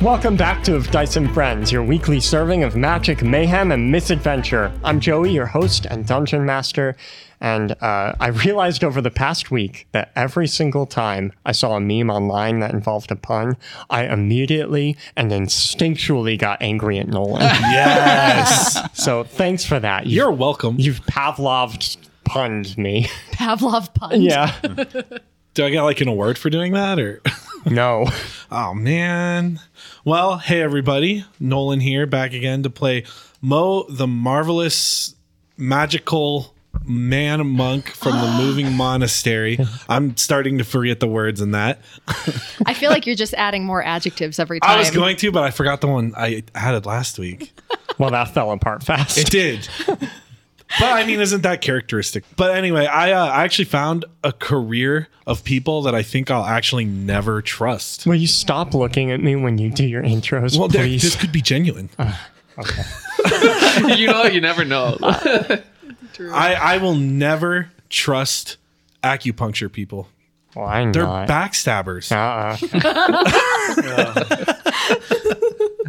Welcome back to Of Dice and Friends, your weekly serving of magic, mayhem, and misadventure. I'm Joey, your host and dungeon master, and uh, I realized over the past week that every single time I saw a meme online that involved a pun, I immediately and instinctually got angry at Nolan. Yes. so thanks for that. You've, You're welcome. you've Pavlov punned me. Pavlov pun. yeah. Do I get like an award for doing that or? No. Oh man. Well, hey everybody. Nolan here back again to play Mo the marvelous magical man monk from the moving monastery. I'm starting to forget the words in that. I feel like you're just adding more adjectives every time. I was going to, but I forgot the one I added last week. Well, that fell apart fast. It did. But I mean, isn't that characteristic? But anyway, I uh, I actually found a career of people that I think I'll actually never trust. Will you stop looking at me when you do your intros, Well, there- this could be genuine. Uh, okay. you know, you never know. Uh, I I will never trust acupuncture people. Well, I'm They're not. backstabbers. uh-uh.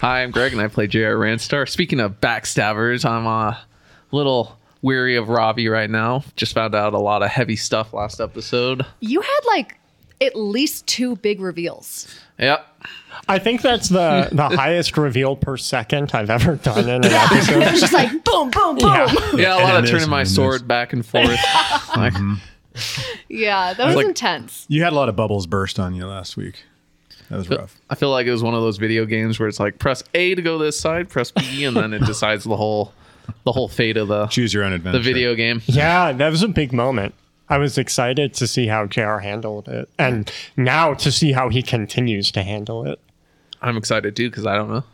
Hi, I'm Greg, and I play J.R. Ranstar. Speaking of backstabbers, I'm a little weary of Rhavi right now. Just found out a lot of heavy stuff last episode. You had like at least two big reveals. Yep. I think that's the the highest reveal per second I've ever done in an episode. It's just like boom, boom, boom. Yeah. Yeah, Yeah, a lot And of this, turning my and this. sword back and forth. Like, mm-hmm. that was like- intense. You had a lot of bubbles burst on you last week. That was rough. I feel like it was one of those video games where it's like press A to go this side, press B, and then it decides the whole the whole fate of the Choose your own adventure. the video game. Yeah, that was a big moment. I was excited to see how JR handled it, and now to see how he continues to handle it. I'm excited too because I don't know.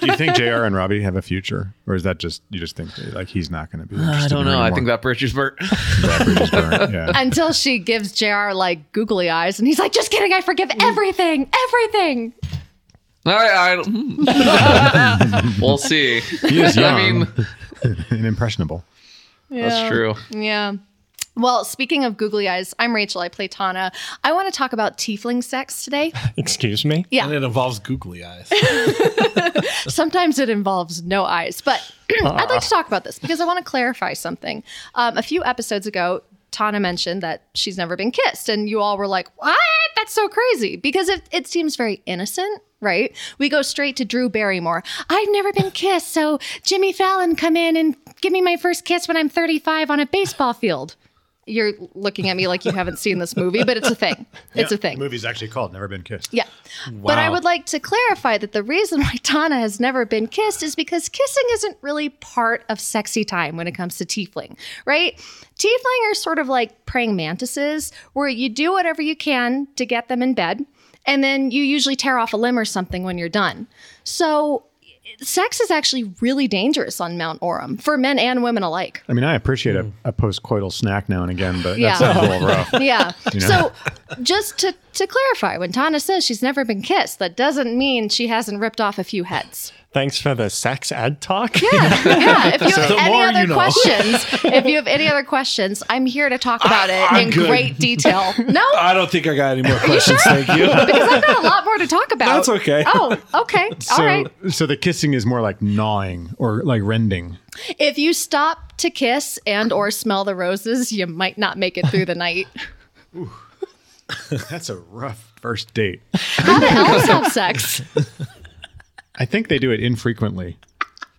Do you think Jr. and Rhavi have a future, or is that just you just think like he's not going to be? Uh, I don't know. her I think that bridge is burnt. that bridge is burnt. Yeah. Until she gives JR like googly eyes and he's like, just kidding, I forgive everything. Everything. All right, I hmm. we'll see. He is I young mean, and impressionable. that's true. Yeah. Well, speaking of googly eyes, I'm Rachel. I play Tana. I want to talk about tiefling sex today. Excuse me. Yeah. And it involves googly eyes. Sometimes it involves no eyes, but I'd like to talk about this because I want to clarify something. Um, a few episodes ago, Tana mentioned that she's never been kissed, and you all were like, "What? That's so crazy!" Because it, it seems very innocent, right? We go straight to Drew Barrymore. I've never been kissed, so Jimmy Fallon, come in and give me my first kiss when I'm 35 on a baseball field. You're looking at me like you haven't seen this movie, but it's a thing. It's a thing. The movie's actually called "Never Been Kissed." Yeah. But I would like to clarify that the reason why Tana has never been kissed is because kissing isn't really part of sexy time when it comes to tiefling, right? Tiefling are sort of like praying mantises where you do whatever you can to get them in bed and then you usually tear off a limb or something when you're done. So sex is actually really dangerous on Mount Orem for men and women alike. I mean, I appreciate a, hmm. a post-coital snack now and again, but Yeah. that sounds a little rough. Yeah. You know? So just to, to clarify, when Tana says she's never been kissed, that doesn't mean she hasn't ripped off a few heads. Thanks for the sex ed talk. Yeah. yeah. If you have the any more other you know. questions, if you have any other questions, I'm here to talk about ah, it I'm in good. great detail. No? I don't think I got any more questions. Thank you. because I've got a lot more to talk about. That's okay. Oh, okay. So, All right. so the kissing is more like gnawing or like rending. If you stop to kiss and or smell the roses, you might not make it through the night. That's a rough first date. How do elves have sex? I think they do it infrequently.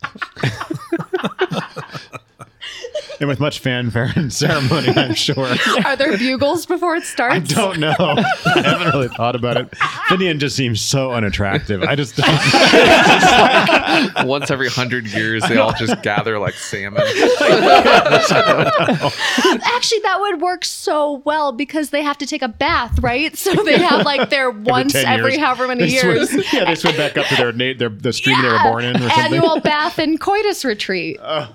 and with much fanfare and ceremony, I'm sure. Are there bugles before it starts? I don't know. I haven't really thought about it. Finian just seems so unattractive. I just Once every hundred years, they all just gather like salmon. Actually, that would work so well because they have to take a bath, right? So they have like their once 10 every years. however many They swim- years. yeah, they swim back up to their na- their the stream they were born in or something. Annual bath and coitus retreat. Oh.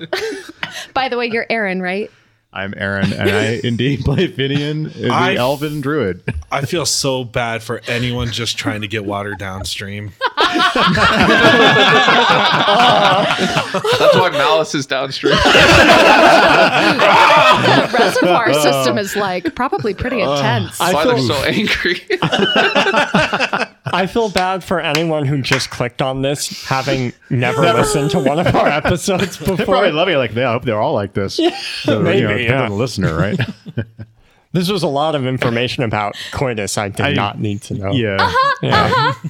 By the way, you're Aaron, right? I'm Aaron, and I indeed play Finian, the I- elven druid. I feel so bad for anyone just trying to get water downstream. That's why Malice is downstream. the reservoir system is like probably pretty uh, intense. That's why feel- they're so angry. I feel bad for anyone who just clicked on this, having never listened to one of our episodes before. They're probably loving it. Like, they, I hope they're all like this. So, maybe, you know, depends yeah. on the listener, right? This was a lot of information about coitus I did I- not need to know. yeah. Uh-huh, yeah. Uh-huh.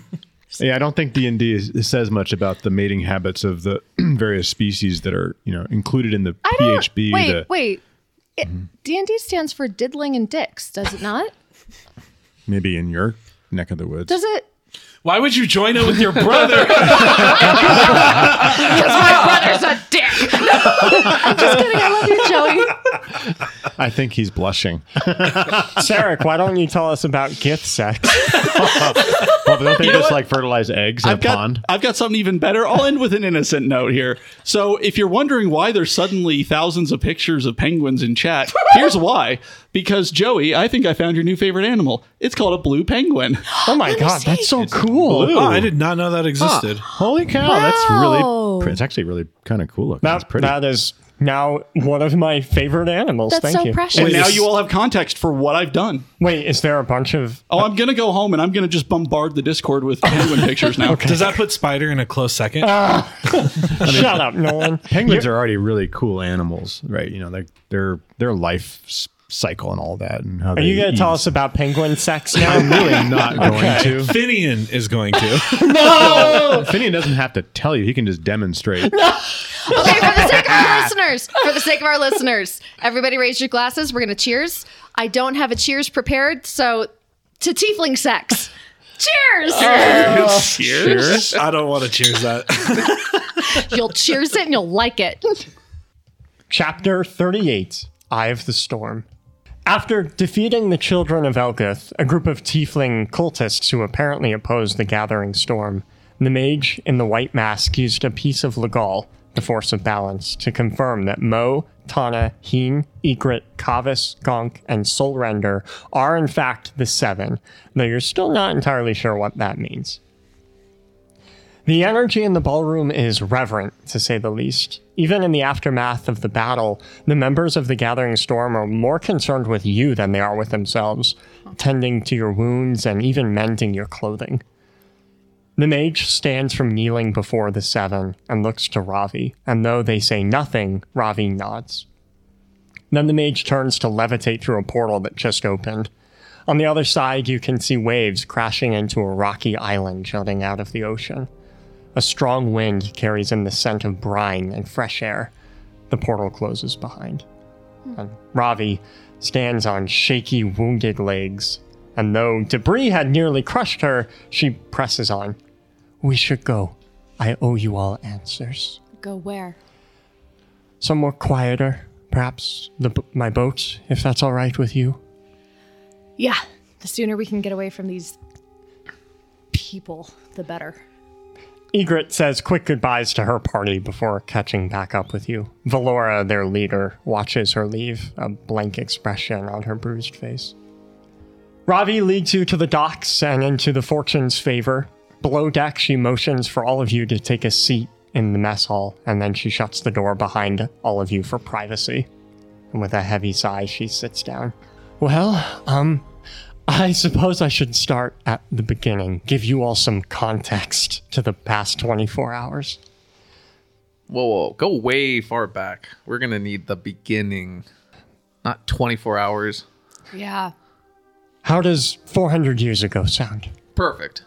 Yeah, I don't think D and D says much about the mating habits of the various species that are, you know, included in the I PHB. wait, the, wait. Mm-hmm. D and D stands for diddling and dicks, does it not? Maybe in your neck of the woods. Does it? Why would you join it with your brother? Because my brother's a dick. I'm just kidding. I love you, Joey. I think he's blushing. Sarek, why don't you tell us about gift sex? well, don't they know just what? like fertilize eggs in I've a got, pond? I've got something even better. I'll end with an innocent note here. So, if you're wondering why there's suddenly thousands of pictures of penguins in chat, here's why. Because, Joey, I think I found your new favorite animal. It's called a blue penguin. Oh my god, that's so cool. oh, I did not know that existed. Holy cow, that's Wow. really. It's actually really kind of cool looking. It's That, pretty. that is now one of my favorite animals. That's Thank so you. precious. And now you all have context for what I've done. Wait, is there a bunch of Oh, I'm going to go home and I'm going to just bombard the Discord with penguin pictures now. Does that put Spider in a close second? Ah. Shut up, Nolan. Penguins are already really cool animals, right? You know, like their their life cycle and all that, and how Are they you going to tell us about penguin sex now? I'm really not going to. Finian is going to. No, Finian doesn't have to tell you; he can just demonstrate. Okay, for the sake of our listeners, for the sake of our listeners, everybody raise your glasses. We're going to cheers. I don't have a cheers prepared, so to tiefling sex. Cheers! Oh. cheers. I don't want to cheers that. You'll cheers it and you'll like it. Chapter 38 Eye of the Storm. After defeating the children of Elgith, a group of tiefling cultists who apparently opposed the gathering storm, the mage in the white mask used a piece of Legal, the force of balance, to confirm that Mo, Tana, Heen, Egret, Kavis, Gonk, and Soulrender are in fact the Seven, though you're still not entirely sure what that means. The energy in the ballroom is reverent, to say the least. Even in the aftermath of the battle, the members of the Gathering Storm are more concerned with you than they are with themselves, tending to your wounds and even mending your clothing. The mage stands from kneeling before the seven and looks to Rhavi, and though they say nothing, Rhavi nods. Then the mage turns to levitate through a portal that just opened. On the other side, you can see waves crashing into a rocky island jutting out of the ocean. A strong wind carries in the scent of brine and fresh air. The portal closes behind. Hmm. And Rhavi stands on shaky, wounded legs, and though debris had nearly crushed her, she presses on. We should go. I owe you all answers. Go where? Somewhere quieter, perhaps the, my boat, if that's all right with you. Yeah, the sooner we can get away from these people, the better. Egret says quick goodbyes to her party before catching back up with you. Valora, their leader, watches her leave, a blank expression on her bruised face. Rhavi leads you to the docks and into the Fortune's favor. Below deck, she motions for all of you to take a seat in the mess hall, and then she shuts the door behind all of you for privacy. And with a heavy sigh, she sits down. Well, um, I suppose I should start at the beginning, give you all some context to the past 24 hours. Whoa, whoa, go way far back. We're gonna need the beginning, not 24 hours. Yeah. How does 400 years ago sound? Perfect.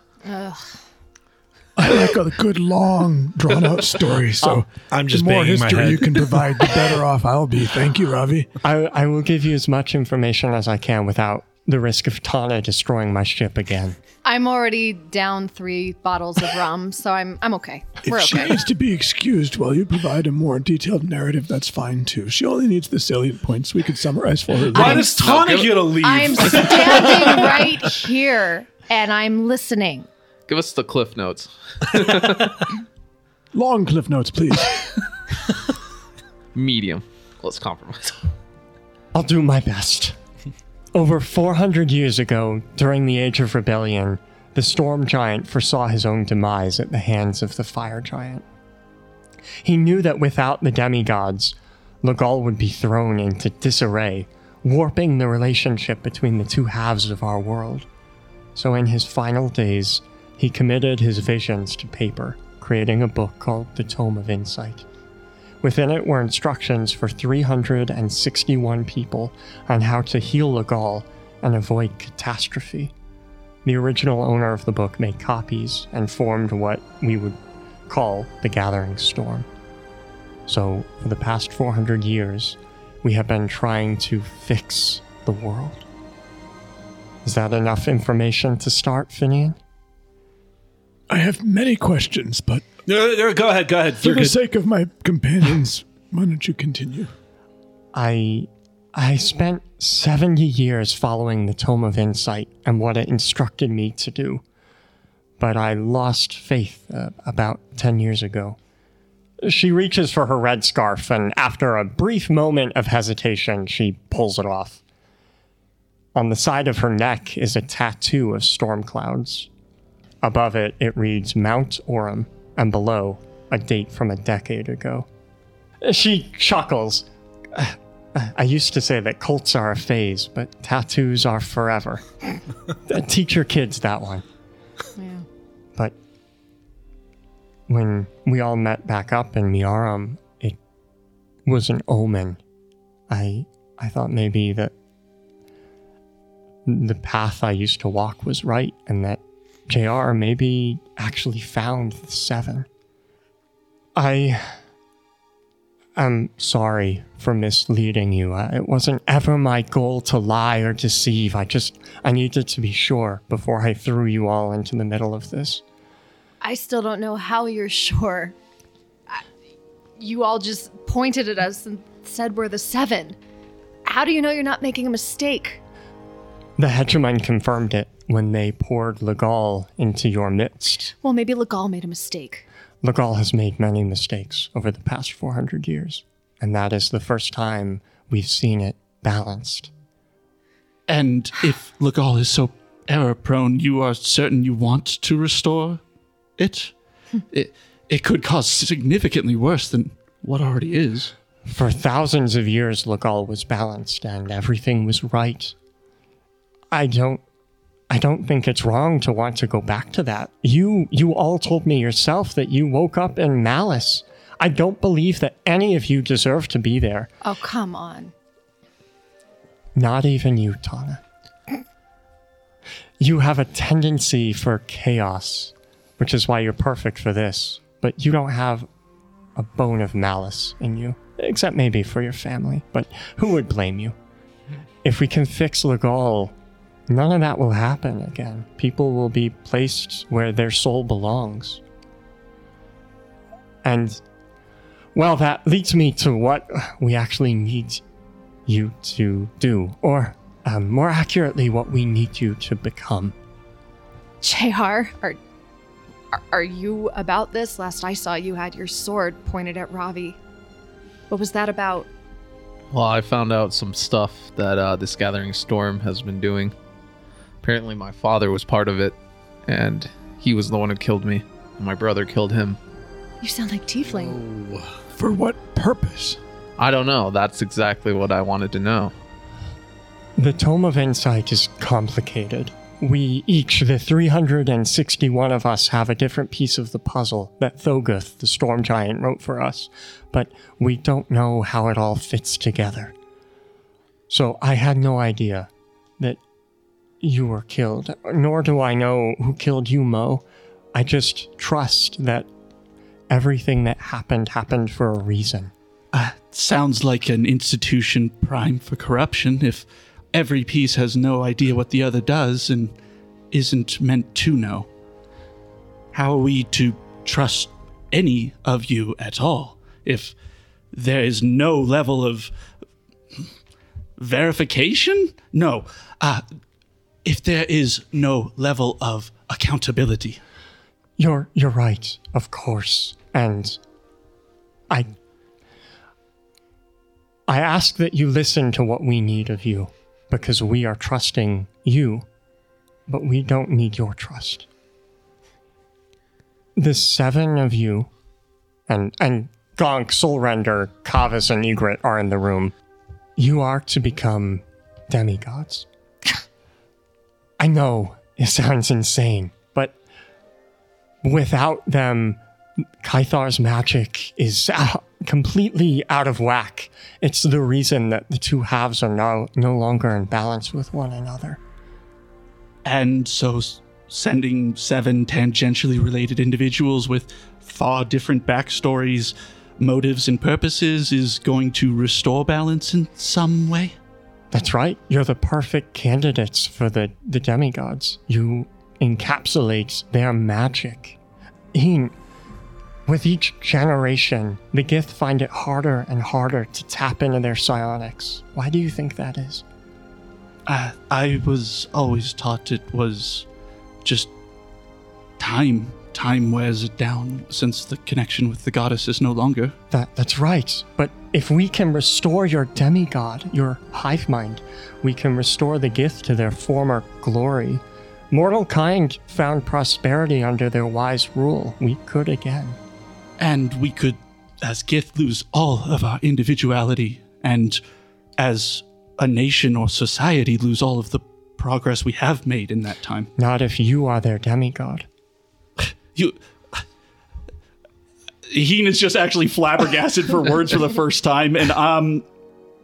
I like a good long drawn out story. So I'm just the more banging my history head. you can provide, the better off I'll be. Thank you, Rhavi. I, I will give you as much information as I can without the risk of Tana destroying my ship again. I'm already down three bottles of rum, so I'm I'm okay. We're If she okay. needs to be excused while you provide a more detailed narrative, that's fine too. She only needs the salient points we could summarize for her. Why does Tana get a leave? I'm standing right here and I'm listening. Give us the cliff notes. Long cliff notes, please. Medium. Let's compromise. I'll do my best. Over 400 years ago, during the Age of Rebellion, the storm giant foresaw his own demise at the hands of the fire giant. He knew that without the demigods, Legal would be thrown into disarray, warping the relationship between the two halves of our world. So in his final days, he committed his visions to paper, creating a book called The Tome of Insight. Within it were instructions for 361 people on how to heal Legal and avoid catastrophe. The original owner of the book made copies and formed what we would call the Gathering Storm. So, for the past 400 years, we have been trying to fix the world. Is that enough information to start, Finian? I have many questions, but Uh, uh, go ahead, go ahead. for You're the good. sake of my companions, why don't you continue? I I spent 70 years following the Tome of Insight and what it instructed me to do. But I lost faith uh, about 10 years ago. She reaches for her red scarf, and after a brief moment of hesitation, she pulls it off. On the side of her neck is a tattoo of storm clouds. Above it, it reads Mount Orem, and below, a date from a decade ago. She chuckles. I used to say that cults are a phase, but tattoos are forever. Teach your kids that one. Yeah. But when we all met back up in Miarum, it was an omen. I I thought maybe that the path I used to walk was right, and that JR maybe actually found the seven. I am sorry for misleading you. Uh, It wasn't ever my goal to lie or deceive. I just I needed to be sure before I threw you all into the middle of this. I still don't know how you're sure. You all just pointed at us and said we're the seven. How do you know you're not making a mistake? The hegemon confirmed it when they poured Legal into your midst. Well, maybe Legal made a mistake. Legal has made many mistakes over the past 400 years, and that is the first time we've seen it balanced. And if Legal is so error prone, you are certain you want to restore it? Hmm. it? It could cause significantly worse than what already is. For thousands of years, Legal was balanced and everything was right. I don't. I don't think it's wrong to want to go back to that. You you all told me yourself that you woke up in malice. I don't believe that any of you deserve to be there. Oh, come on. Not even you, Tana. You have a tendency for chaos, which is why you're perfect for this. But you don't have a bone of malice in you, except maybe for your family. But who would blame you? If we can fix Legal, none of that will happen again. People will be placed where their soul belongs. And, well, that leads me to what we actually need you to do, or um, more accurately, what we need you to become. JR, are, are are you about this? Last I saw, you had your sword pointed at Rhavi. What was that about? Well, I found out some stuff that uh, this Gathering Storm has been doing. Apparently, my father was part of it, and he was the one who killed me. And my brother killed him. You sound like Tiefling. For what purpose? I don't know. That's exactly what I wanted to know. The Tome of Insight is complicated. We each, the 361 of us, have a different piece of the puzzle that Thoguth, the storm giant, wrote for us, but we don't know how it all fits together. So I had no idea that you were killed, nor do I know who killed you, Mo. I just trust that everything that happened happened for a reason. Uh, sounds like an institution prime for corruption if every piece has no idea what the other does and isn't meant to know. How are we to trust any of you at all if there is no level of verification? No. Uh, if there is no level of accountability. You're you're right, of course. And I I ask that you listen to what we need of you because we are trusting you but we don't need your trust. The seven of you, and and Gonk, Soulrender, Kavis, and Egret are in the room. You are to become demigods. I know it sounds insane, but without them, Kythar's magic is completely out of whack. It's the reason that the two halves are now no longer in balance with one another. And so sending seven tangentially related individuals with far different backstories, motives, and purposes is going to restore balance in some way? That's right. You're the perfect candidates for the, the demigods. You encapsulate their magic. Heen, with each generation, the Gith find it harder and harder to tap into their psionics. Why do you think that is? Uh, I was always taught it was just time. Time wears it down since the connection with the goddess is no longer. That that's right. But if we can restore your demigod, your hive mind, we can restore the Gith to their former glory. Mortal kind found prosperity under their wise rule. We could again. And we could, as Gith, lose all of our individuality, and as a nation or society, lose all of the progress we have made in that time. Not if you are their demigod. You. Heen is just actually flabbergasted for words for the first time, and um,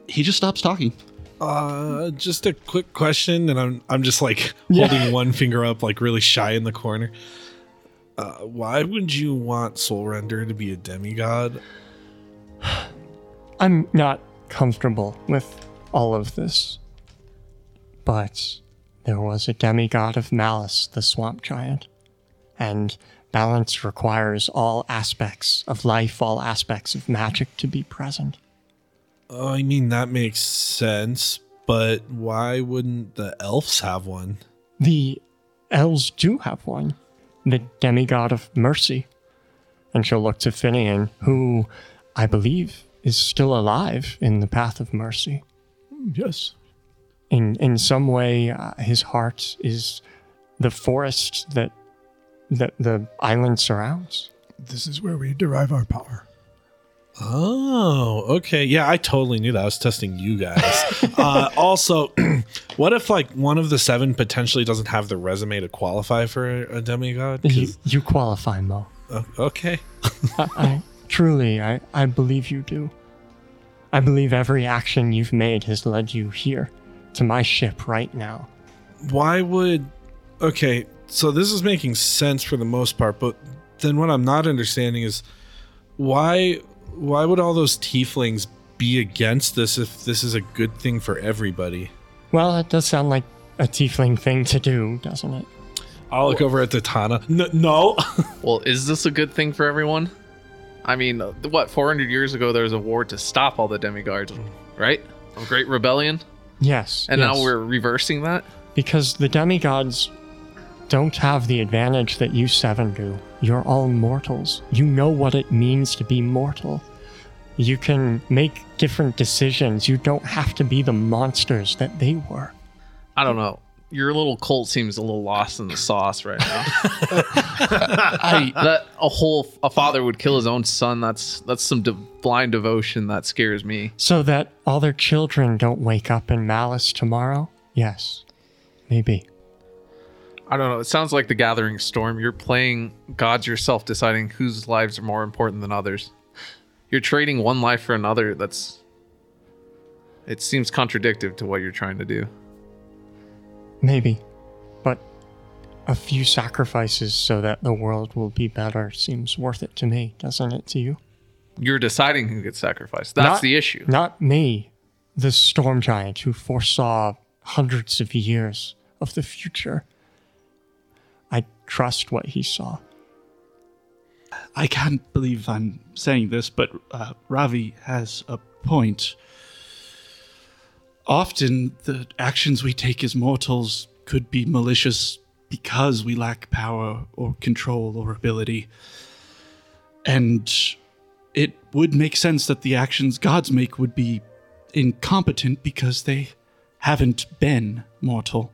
he just stops talking. Uh, just a quick question, and I'm I'm just like holding one finger up, like really shy in the corner. Uh, why would you want Soul Render to be a demigod? I'm not comfortable with all of this. But there was a demigod of malice, the swamp giant. And balance requires all aspects of life, all aspects of magic to be present. Oh, I mean that makes sense, but why wouldn't the elves have one? The elves do have one, the demigod of mercy. And she'll look to Finian, who I believe is still alive in the path of mercy. Yes. in in some way uh, his heart is the forest that that the island surrounds This is where we derive our power. Oh, okay. Yeah, I totally knew that. I was testing you guys. uh, also, what if like one of the seven potentially doesn't have the resume to qualify for a, a demigod? 'Cause- you, you qualify mo uh, okay. I, I truly I, I believe you do i believe every action you've made has led you here to my ship right now Why would? Okay, so this is making sense for the most part, but then what I'm not understanding is why why would all those tieflings be against this if this is a good thing for everybody? well it does sound like a tiefling thing to do doesn't it I'll look over at the Tana. N- no. Well, is this a good thing for everyone? I mean, uh, what, 400 years ago, there was a war to stop all the demigods, right? A great rebellion? yes And yes. now we're reversing that? because the demigods don't have the advantage that you seven do. You're all mortals. You know what it means to be mortal. You can make different decisions. You don't have to be the monsters that they were. I don't know. Your little cult seems a little lost in the sauce right now. I, that a whole a father would kill his own son. That's that's some de- blind devotion that scares me. So that all their children don't wake up in malice tomorrow? Yes. Maybe. I don't know. It sounds like the Gathering Storm. You're playing gods yourself, deciding whose lives are more important than others. You're trading one life for another. That's. It seems contradictory to what you're trying to do. Maybe. But a few sacrifices so that the world will be better seems worth it to me, doesn't it to you? You're deciding who gets sacrificed. That's Not- the issue. Not me, the storm giant who foresaw hundreds of years of the future. Trust what he saw. I can't believe I'm saying this, but uh, Rhavi has a point. Often, the actions we take as mortals could be malicious because we lack power or control or ability. And it would make sense that the actions gods make would be incompetent because they haven't been mortal.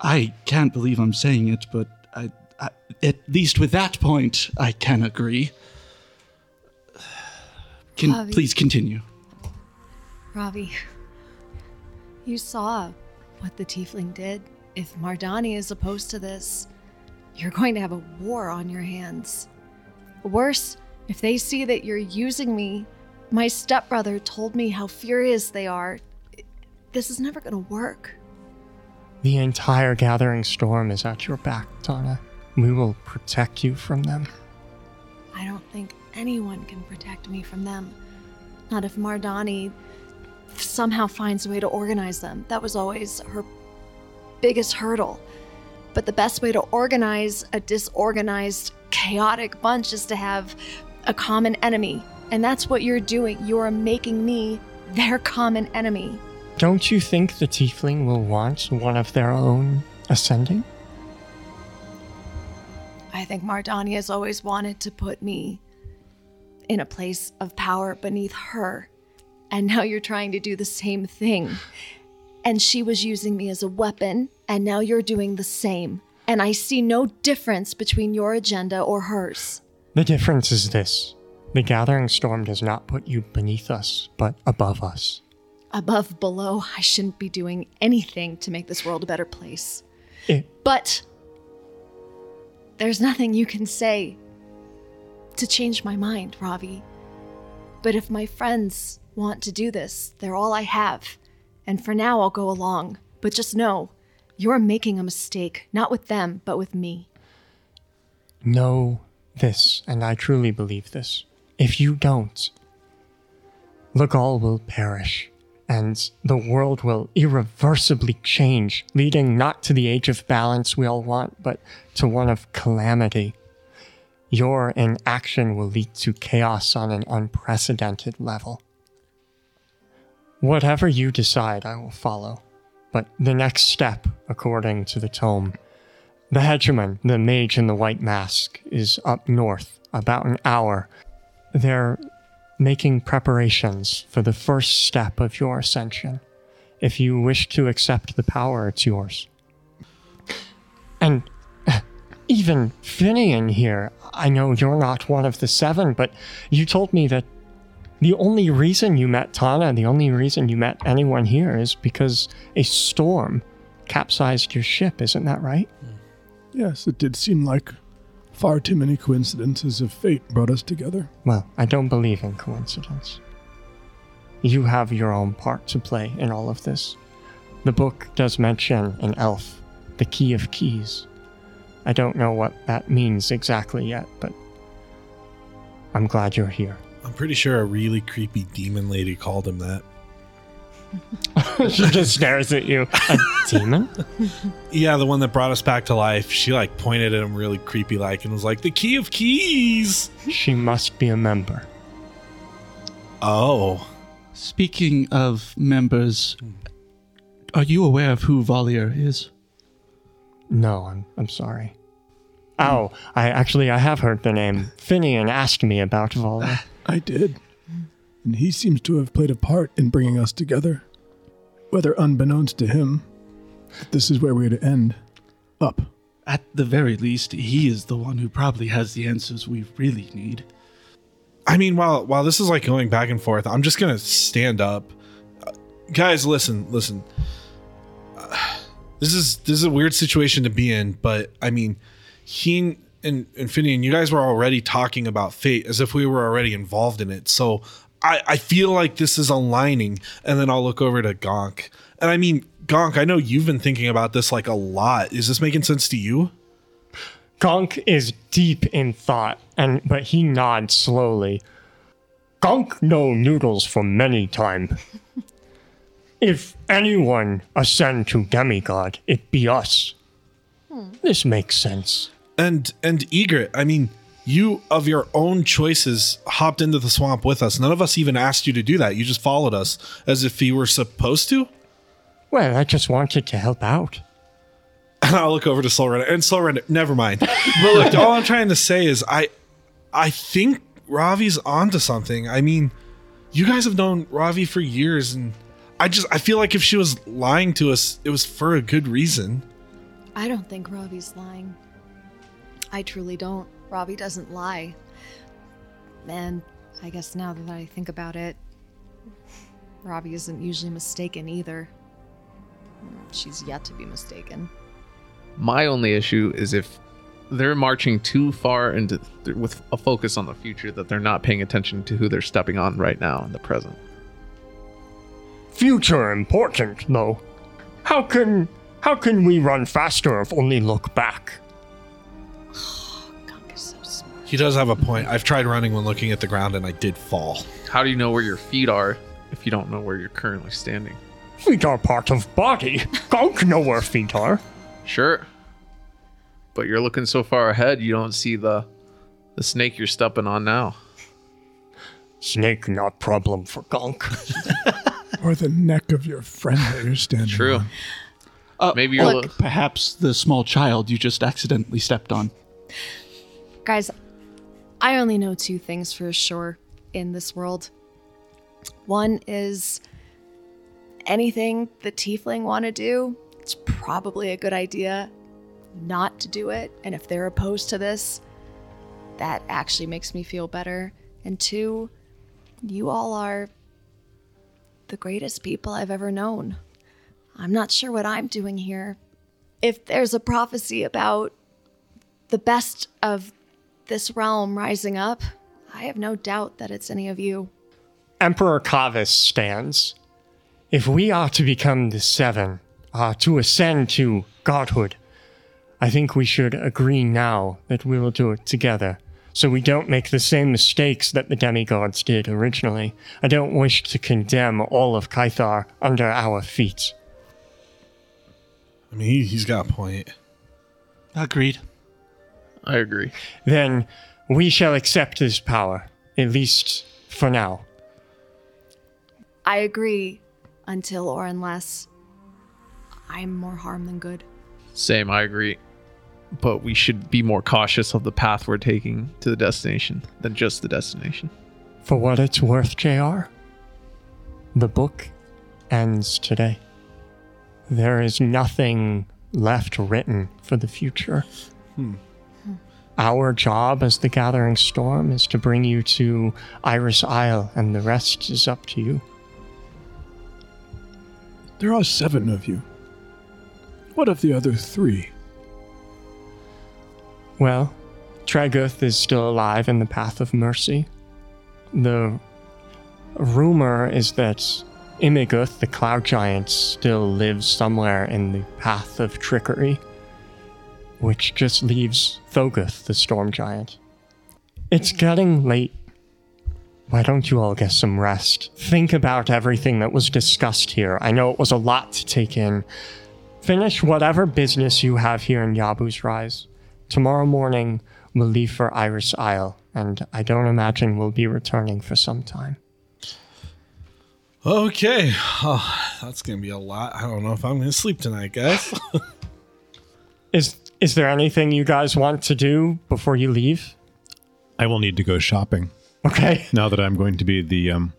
I can't believe I'm saying it, but I, I, at least with that point, I can agree. Can Rhavi. please continue? Rhavi, you saw what the tiefling did. If Mardani is opposed to this, you're going to have a war on your hands. Worse, if they see that you're using me, my stepbrother told me how furious they are. This is never going to work. The entire gathering storm is at your back, Tana. We will protect you from them. I don't think anyone can protect me from them. Not if Mardani somehow finds a way to organize them. That was always her biggest hurdle. But the best way to organize a disorganized, chaotic bunch is to have a common enemy. And that's what you're doing. You are making me their common enemy. Don't you think the tiefling will want one of their own ascending? I think Mardani has always wanted to put me in a place of power beneath her. And now you're trying to do the same thing. And she was using me as a weapon, and now you're doing the same. And I see no difference between your agenda or hers. The difference is this the gathering storm does not put you beneath us, but above us. Above, below, I shouldn't be doing anything to make this world a better place. It, But there's nothing you can say to change my mind, Rhavi. But if my friends want to do this, they're all I have. And for now, I'll go along. But just know, you're making a mistake, not with them, but with me. know this, and I truly believe this. If you don't, Legal will perish, and the world will irreversibly change, leading not to the age of balance we all want, but to one of calamity. Your inaction will lead to chaos on an unprecedented level. Whatever you decide, I will follow. But the next step, according to the tome, the hegemon, the mage in the white mask, is up north, about an hour. They're making preparations for the first step of your ascension. If you wish to accept the power, it's yours. And even Finian here, I know you're not one of the seven, but you told me that the only reason you met Tana, the only reason you met anyone here is because a storm capsized your ship, isn't that right? Yes, it did seem like far too many coincidences of fate brought us together. Well, I don't believe in coincidence. You have your own part to play in all of this. The book does mention an elf, the Key of Keys. I don't know what that means exactly yet, but I'm glad you're here. I'm pretty sure a really creepy demon lady called him that. she just stares at you. A demon? Yeah, the one that brought us back to life. She like pointed at him really creepy like and was like, "The key of keys." She must be a member. Oh, Speaking of members, are you aware of who Valier is? No, I'm I'm sorry. Oh, I actually I have heard the name. Finian asked me about Vala. I did. And he seems to have played a part in bringing us together. Whether unbeknownst to him, this is where we're to end. Up. At the very least, he is the one who probably has the answers we really need. I mean, while while this is like going back and forth, I'm just gonna stand up. Uh, guys, listen, listen. Uh, this is this is a weird situation to be in, but I mean, he and and Finian, you guys were already talking about fate as if we were already involved in it. So I I feel like this is aligning, and then I'll look over to Gonk, and I mean, Gonk, I know you've been thinking about this like a lot. Is this making sense to you? Gonk is deep in thought, and but he nods slowly. Gonk know noodles for many time. if anyone ascend to demigod, it be us. Hmm. This makes sense. and and Egret, I mean, you of your own choices hopped into the swamp with us. None of us even asked you to do that. You just followed us as if you were supposed to. Well, I just wanted to help out. And I'll look over to Soul And Soul never mind. But look, all I'm trying to say is I I think Rhavi's onto something. I mean, you guys have known Rhavi for years and I just I feel like if she was lying to us, it was for a good reason. I don't think Rhavi's lying. I truly don't. Rhavi doesn't lie. And I guess now that I think about it, Rhavi isn't usually mistaken either. She's yet to be mistaken. My only issue is if they're marching too far into with a focus on the future that they're not paying attention to who they're stepping on right now in the present. Future important, though. How can how can we run faster if only look back? He does have a point. I've tried running when looking at the ground and I did fall. How do you know where your feet are if you don't know where you're currently standing? Feet are part of body. Gonk know where feet are. Sure. But you're looking so far ahead you don't see the the snake you're stepping on now. Snake not problem for Gonk. Or the neck of your friend that you're standing True. on. Uh, Maybe you're look, lo- perhaps the small child you just accidentally stepped on. Guys, I only know two things for sure in this world. One is anything the tiefling want to do, it's probably a good idea not to do it. And if they're opposed to this, that actually makes me feel better. And two, you all are the greatest people I've ever known. I'm not sure what I'm doing here. If there's a prophecy about the best of this realm rising up, I have no doubt that it's any of you. Emperor Kavis stands. If we are to become the Seven, uh, to ascend to godhood, I think we should agree now that we will do it together, so we don't make the same mistakes that the demigods did originally. I don't wish to condemn all of Kythar under our feet. I mean, he, he's got a point. Agreed. I agree. Then we shall accept this power, at least for now. I agree until or unless I'm more harm than good. Same, I agree. But we should be more cautious of the path we're taking to the destination than just the destination. For what it's worth, JR, the book ends today. There is nothing left written for the future. Hmm. Our job as the Gathering Storm is to bring you to Iris Isle, and the rest is up to you. There are seven of you. What of the other three? Well, Treguth is still alive in the Path of Mercy. The rumor is that Imiguth, the Cloud Giant, still lives somewhere in the Path of Trickery, which just leaves Thoguth, the Storm Giant. It's getting late. Why don't you all get some rest? Think about everything that was discussed here. I know it was a lot to take in. Finish whatever business you have here in Yabu's Rise. Tomorrow morning, we'll leave for Iris Isle, and I don't imagine we'll be returning for some time. Okay. Oh, that's going to be a lot. I don't know if I'm going to sleep tonight, guys. Is is there anything you guys want to do before you leave? I will need to go shopping Okay. now that I'm going to be the um,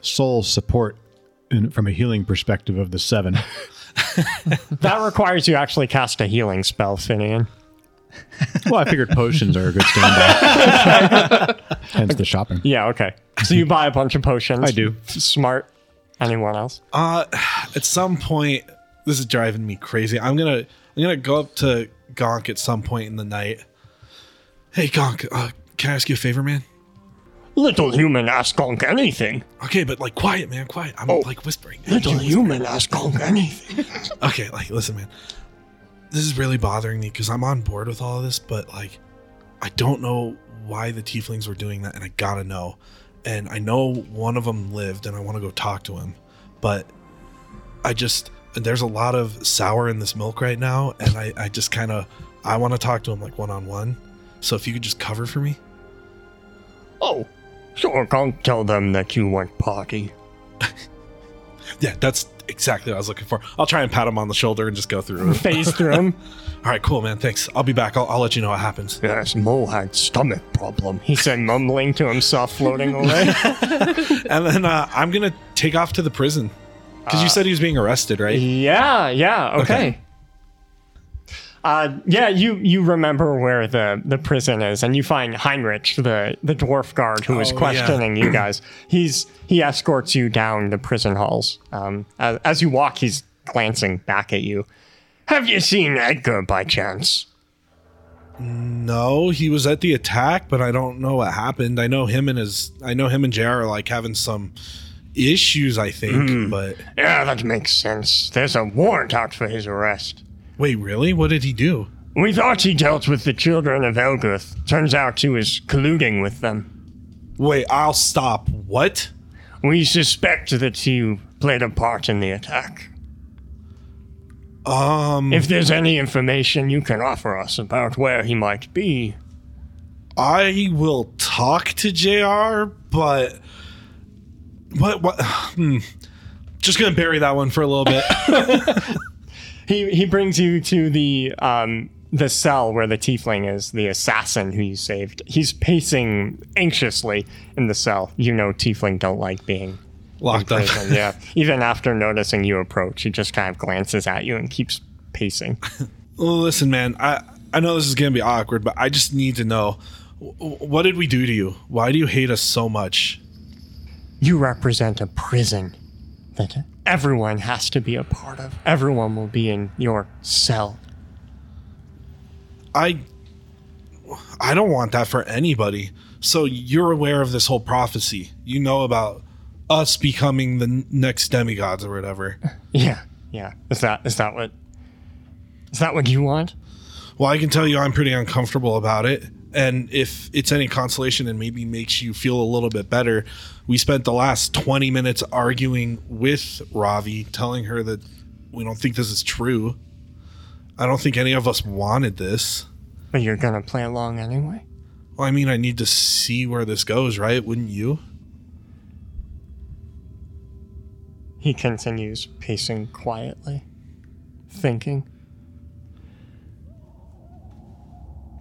sole support in, from a healing perspective of the seven. That requires you actually cast a healing spell, Finian. well, I figured potions are a good standby. Hence the shopping. Yeah, okay. So you buy a bunch of potions. I do. Smart. Anyone else? uh, at some point, this is driving me crazy. I'm gonna I'm gonna go up to Gonk at some point in the night. Hey, Gonk, uh, can I ask you a favor, man? Little human ask Gonk anything. Okay, but like quiet, man, quiet. I'm Oh. like whispering. Little you whisper. human ask Gonk anything. Okay, like listen, man. This is really bothering me because I'm on board with all of this, but like, I don't know why the tieflings were doing that, and I gotta know. And I know one of them lived, and I want to go talk to him, but I just there's a lot of sour in this milk right now, and I I just kind of I want to talk to him like one on one. So if you could just cover for me, Oh, sure, Gonk tell them that you want party. yeah, that's exactly what I was looking for. I'll try and pat him on the shoulder and just go through. it. Phase through him. all right, cool, man. Thanks. I'll be back. I'll, I'll let you know what happens. Yes, Mo had stomach problem. He said, mumbling to himself, floating away. And then uh, I'm gonna take off to the prison because you said he was being arrested, right? yeah, yeah, okay. Uh, yeah, you you remember where the the prison is, and you find Heinrich, the the dwarf guard who is Oh, yeah. questioning you guys. He's he escorts you down the prison halls. Um, as, as you walk, he's glancing back at you. Have you seen Edgar by chance? No, he was at the attack, but I don't know what happened. I know him and his I know him and JR are like having some issues, I think. But Yeah, that makes sense. There's a warrant out for his arrest. wait, really? What did he do? We thought he dealt with the children of Elguth. Turns out he was colluding with them. Wait, I'll stop. What? We suspect that he played a part in the attack. Um If there's any information you can offer us about where he might be, I will talk to JR, but what what hmm. just gonna bury that one for a little bit. he he brings you to the um the cell where the tiefling is, the assassin who you saved. He's pacing anxiously in the cell. You know tiefling don't like being Locked up. yeah. Even after noticing you approach, he just kind of glances at you and keeps pacing. Well, listen, man. I I know this is gonna be awkward, but I just need to know what did we do to you? Why do you hate us so much? You represent a prison that everyone has to be a part of. Everyone will be in your cell. I I don't want that for anybody. So you're aware of this whole prophecy. You know about us becoming the next demigods or whatever. Yeah, yeah. Is that is that what is that what you want? Well, I can tell you I'm pretty uncomfortable about it. And if it's any consolation and maybe makes you feel a little bit better, we spent the last 20 minutes arguing with Rhavi, telling her that we don't think this is true. I don't think any of us wanted this. But you're gonna play along anyway. Well, I mean, I need to see where this goes, right? Wouldn't you? He continues pacing quietly, thinking.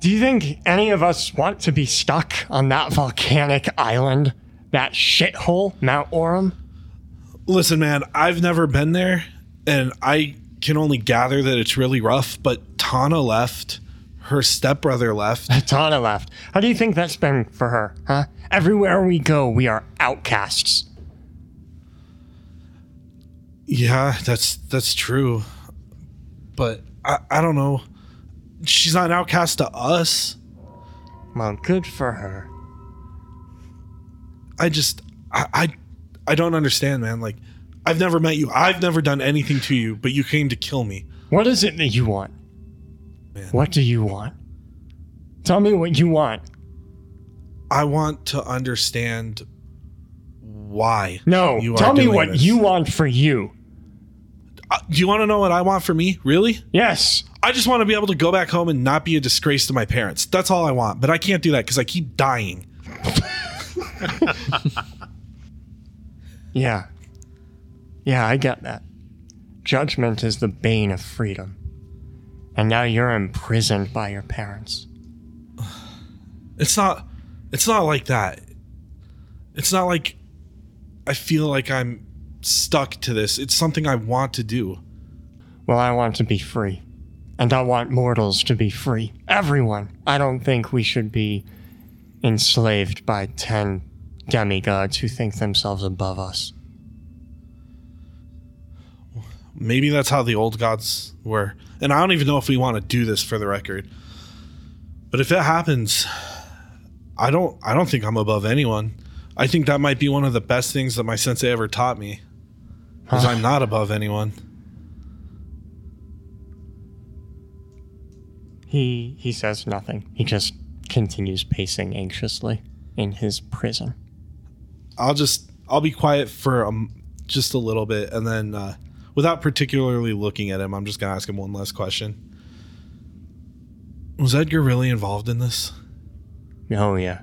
Do you think any of us want to be stuck on that volcanic island? That shithole, Mount Orem? Listen, man, I've never been there, and I can only gather that it's really rough. But Tana left, her stepbrother left. Tana left. How do you think that's been for her, huh? Everywhere we go, we are outcasts. Yeah, that's that's true. But I, I don't know. She's not an outcast to us. Well, good for her. I just I, I I don't understand, man. Like I've never met you. I've never done anything to you, but you came to kill me. What is it that you want? What do you want? Tell me what you want. I want to understand why. No, you are tell me what this. you want for you. Uh, do you want to know what I want for me? Really? Yes. I just want to be able to go back home and not be a disgrace to my parents. That's all I want. But I can't do that because I keep dying. Yeah. Yeah, I get that. Judgment is the bane of freedom. And now you're imprisoned by your parents. It's not. It's not like that. It's not like I feel like I'm stuck to this. It's something I want to do. Well, I want to be free. And I want mortals to be free. Everyone. I don't think we should be enslaved by ten demigods who think themselves above us. Maybe that's how the old gods were. And I don't even know if we want to do this for the record. But if it happens, I don't I don't think I'm above anyone. I think that might be one of the best things that my sensei ever taught me. Is I'm not above anyone. He he says nothing. He just continues pacing anxiously in his prison. I'll just I'll be quiet for um, just a little bit, and then uh, without particularly looking at him, I'm just gonna ask him one last question. Was Edgar really involved in this? Oh yeah.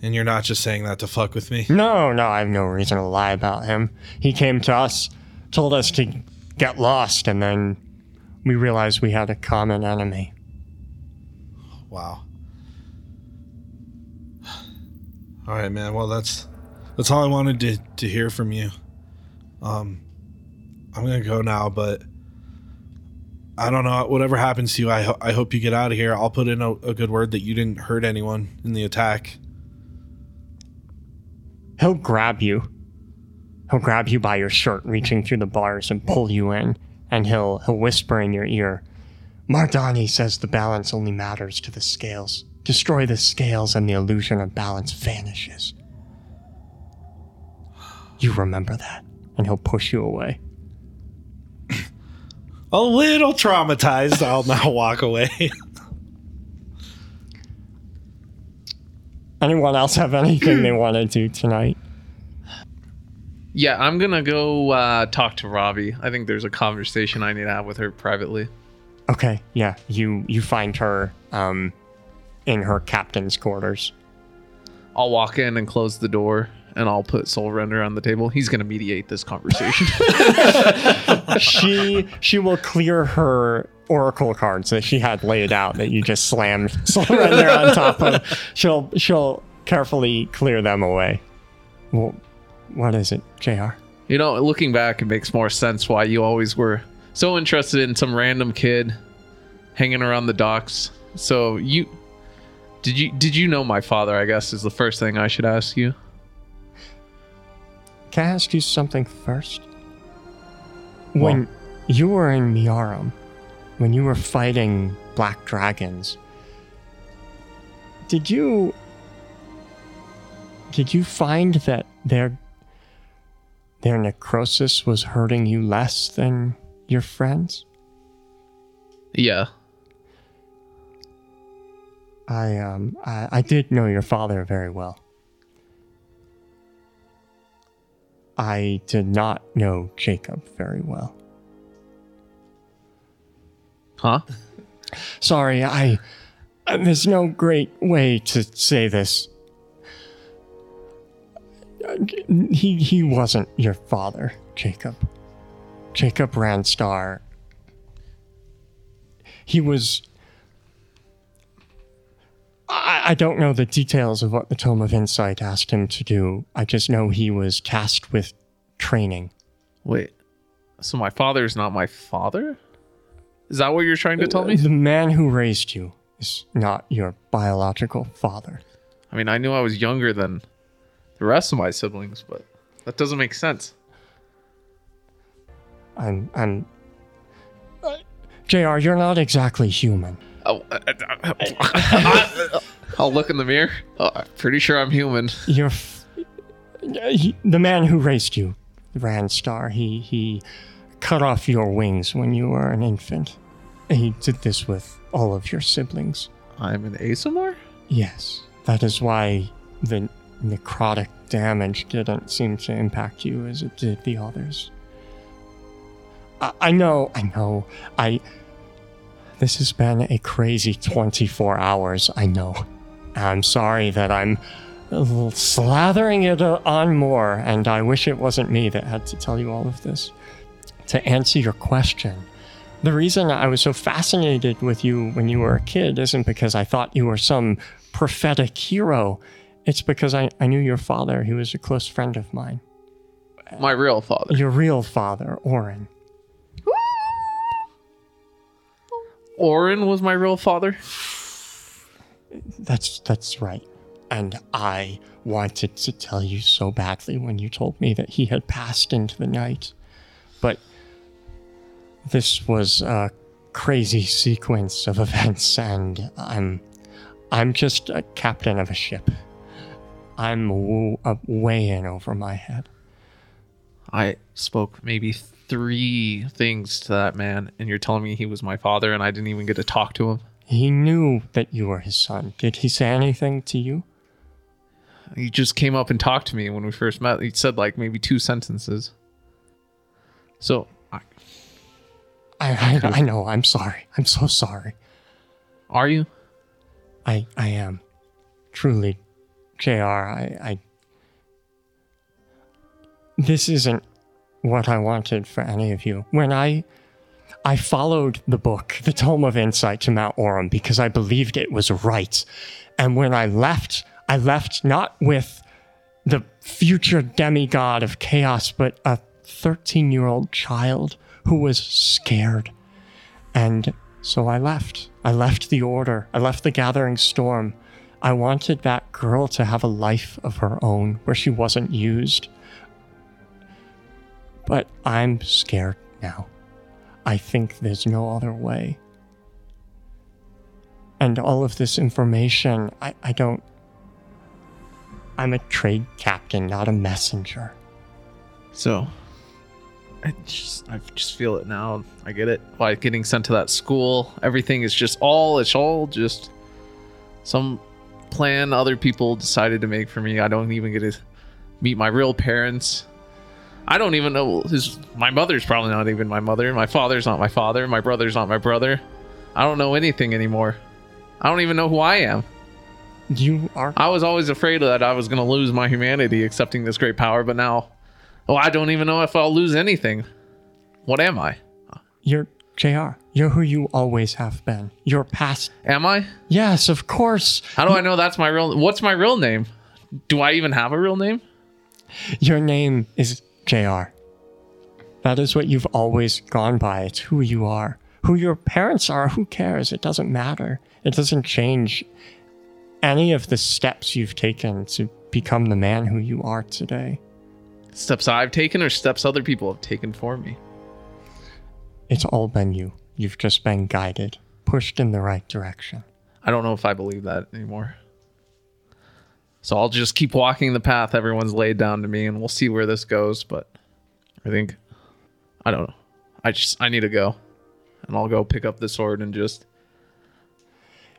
And you're not just saying that to fuck with me? No, no, I have no reason to lie about him. He came to us, told us to get lost, and then we realized we had a common enemy. Wow. All right, man. Well, that's that's all I wanted to to hear from you. Um, I'm gonna go now, but I don't know. Whatever happens to you, I, ho- I hope you get out of here. I'll put in a, a good word that you didn't hurt anyone in the attack. He'll grab you. He'll grab you by your shirt, reaching through the bars and pull you in, and he'll he'll whisper in your ear. Mardani says the balance only matters to the scales. Destroy the scales and the illusion of balance vanishes. You remember that, and he'll push you away. A little traumatized. I'll now walk away. Anyone else have anything they want to do tonight? Yeah, I'm gonna go uh, talk to Rhavi. I think there's a conversation I need to have with her privately. Okay, yeah, you you find her um in her captain's quarters. I'll walk in and close the door, and I'll put Soul Render on the table. He's gonna mediate this conversation. she she will clear her oracle cards that she had laid out that you just slammed Soul Render on top of. She'll she'll carefully clear them away. Well, what is it, Jr. you know, looking back, it makes more sense why you always were so interested in some random kid hanging around the docks. So you did you did you know my father? I guess is the first thing I should ask you. Can I ask you something first? When you were in Miarum, when you were fighting black dragons, did you did you find that their their necrosis was hurting you less than your friends? Yeah. I um I, I did know your father very well. I did not know Jacob very well. Huh? Sorry, I. There's no great way to say this. He he wasn't your father, Jacob. Jacob Ranstar. He was. I, I don't know the details of what the Tome of Insight asked him to do. I just know he was tasked with training. Wait. So my father is not my father? Is that what you're trying to tell me? The man who raised you is not your biological father. I mean, I knew I was younger than the rest of my siblings, but that doesn't make sense. I'm. I'm. Uh, Jr., you're not exactly human. Oh, uh, uh, uh, I'll look in the mirror. Oh, I'm pretty sure I'm human. You're. F- he, the man who raised you, Ranstar, he he cut off your wings when you were an infant. He did this with all of your siblings. I'm an Aasimar? Yes, that is why the necrotic damage didn't seem to impact you as it did the others. I, I know, I know. I. This has been a crazy 24 hours, I know. I'm sorry that I'm slathering it on more, and I wish it wasn't me that had to tell you all of this. To answer your question, the reason I was so fascinated with you when you were a kid isn't because I thought you were some prophetic hero. It's because I, I knew your father. He was a close friend of mine. My real father. Your real father, Orin. Orin was my real father? That's that's right. And I wanted to tell you so badly when you told me that he had passed into the night. But this was a crazy sequence of events and I'm I'm just a captain of a ship. I'm w- uh, way in over my head. I spoke maybe three things to that man, and you're telling me he was my father and I didn't even get to talk to him? He knew that you were his son. Did he say anything to you? He just came up and talked to me when we first met. He said like maybe two sentences. So, I- I, I, I know. I'm sorry. I'm so sorry. are you? I I am truly, Jr. I I. This isn't what I wanted for any of you. When I I followed the book, the Tome of Insight, to Mount Orem because I believed it was right, and when I left, I left not with the future demigod of chaos, but a thirteen-year-old child who was scared And so I left. I left the order. I left the gathering storm. I wanted that girl to have a life of her own where she wasn't used. But I'm scared now. I think there's no other way. And all of this information, I, I don't. I'm a trade captain, not a messenger. So, I just I just feel it now. I get it. Why getting sent to that school? Everything is just all. It's all just some plan other people decided to make for me. I don't even get to meet my real parents. I don't even know his. My mother's probably not even my mother. My father's not my father. My brother's not my brother. I don't know anything anymore. I don't even know who I am. You are. I was always afraid that I was going to lose my humanity accepting this great power, but now, oh, I don't even know if I'll lose anything. What am I? You're JR. You're who you always have been. You're past. Am I? Yes, of course. How do I know that's my real? What's my real name? Do I even have a real name? Your name is JR. That is what you've always gone by. It's who you are. Who your parents are, who cares? It doesn't matter. It doesn't change any of the steps you've taken to become the man who you are today. Steps I've taken or steps other people have taken for me? It's all been you. You've just been guided, pushed in the right direction. I don't know if I believe that anymore. So I'll just keep walking the path everyone's laid down to me and we'll see where this goes, but I think I don't know. I just I need to go. And I'll go pick up the sword and just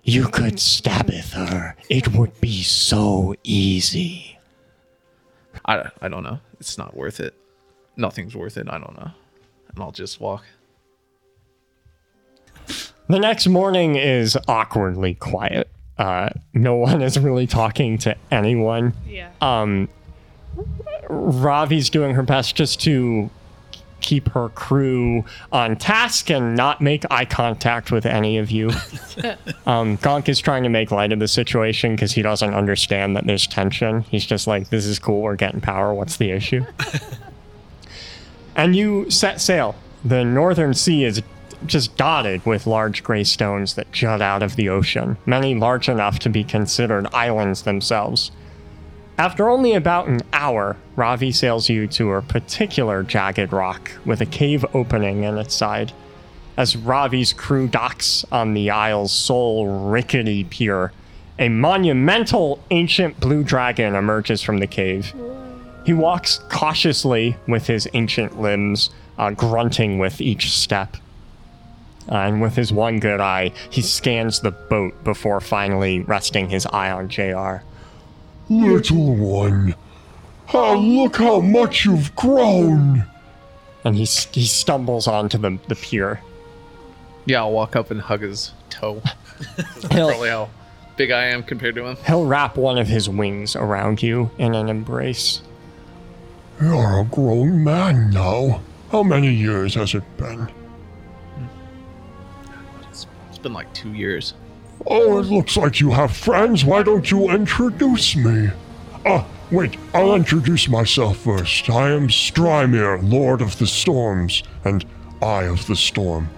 You could stabbeth her. It would be so easy. I, I don't know. It's not worth it. Nothing's worth it. I don't know. And I'll just walk. The next morning is awkwardly quiet. Uh, no one is really talking to anyone. Yeah. Um, Rhavi's doing her best just to keep her crew on task and not make eye contact with any of you. um, Gonk is trying to make light of the situation because he doesn't understand that there's tension. He's just like, this is cool, we're getting power, what's the issue? and you set sail. The northern sea is just dotted with large gray stones that jut out of the ocean, many large enough to be considered islands themselves. After only about an hour, Rhavi sails you to a particular jagged rock with a cave opening in its side. As Rhavi's crew docks on the isle's sole rickety pier, a monumental ancient blue dragon emerges from the cave. He walks cautiously with his ancient limbs, uh, grunting with each step. Uh, and with his one good eye, he scans the boat before finally resting his eye on JR. Little one, oh, look how much you've grown. And he, he stumbles onto the, the pier. Yeah, I'll walk up and hug his toe. Probably how big I am compared to him. he'll wrap one of his wings around you in an embrace. You're a grown man now. How many years has it been? It's, it's been like two years. Oh, it looks like you have friends. Why don't you introduce me? Ah, wait, I'll introduce myself first. I am Strymir, Lord of the Storms, and Eye of the Storm.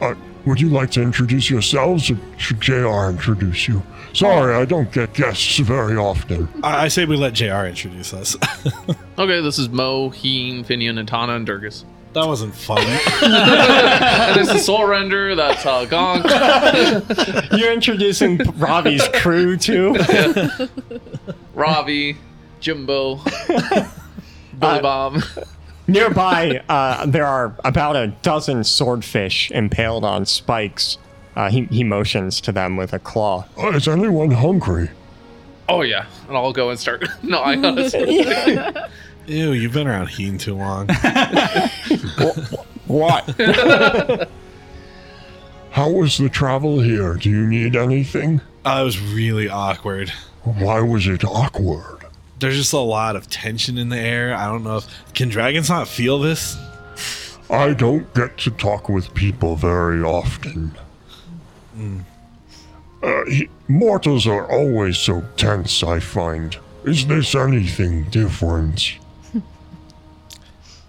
Uh, would you like to introduce yourselves, or should JR introduce you? Sorry, I don't get guests very often. I, I say we let JR introduce us. Okay, this is Mo, Heen, Finian, and Tana, and Durgus. That wasn't fun. And this is Soul Render, that's uh, Gonk, You're introducing Rhavi's crew too. Rhavi, Jimbo, Billy Bob. Nearby, uh, there are about a dozen swordfish impaled on spikes. Uh, he, he motions to them with a claw. Uh, is anyone hungry? Oh, yeah. And I'll go and start. No, I honestly. Ew, you've been around Heen too long. What? How was the travel here? Do you need anything? Uh, it was really awkward. Why was it awkward? There's just a lot of tension in the air. I don't know if can dragons not feel this. I don't get to talk with people very often. Uh, he- mortals are always so tense, I find. Is this anything different?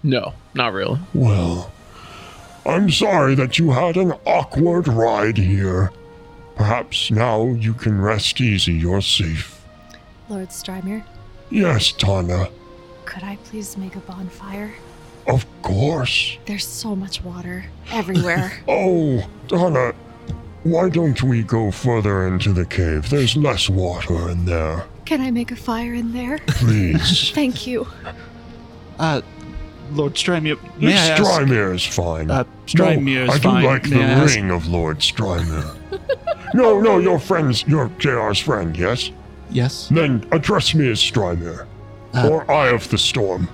No, not really. Well, I'm sorry that you had an awkward ride here. Perhaps now you can rest easy. You're safe. Lord Strymir, Yes, Tana. could I please make a bonfire? Of course. There's so much water everywhere. Oh, Tana, why don't we go further into the cave? There's less water in there. Can I make a fire in there? Please. Thank you. Uh, Lord Strymir, may I ask? Strymir is fine. Uh, Strymir's no, I do fine. like May the ask- ring of Lord Strymir. no, no, your friend's, your JR's friend, yes? Yes. Then address me as Strymir. Uh, or Eye of the Storm.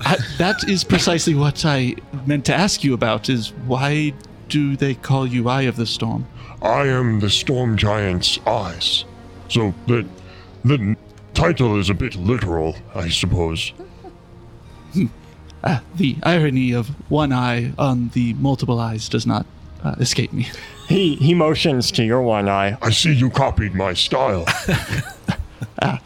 I, that is precisely what I meant to ask you about. Is why do they call you Eye of the Storm? I am the Storm Giant's eyes. So the, the title is a bit literal, I suppose. Ah, the irony of one eye on the multiple eyes does not uh, escape me. He he motions to your one eye. I see you copied my style.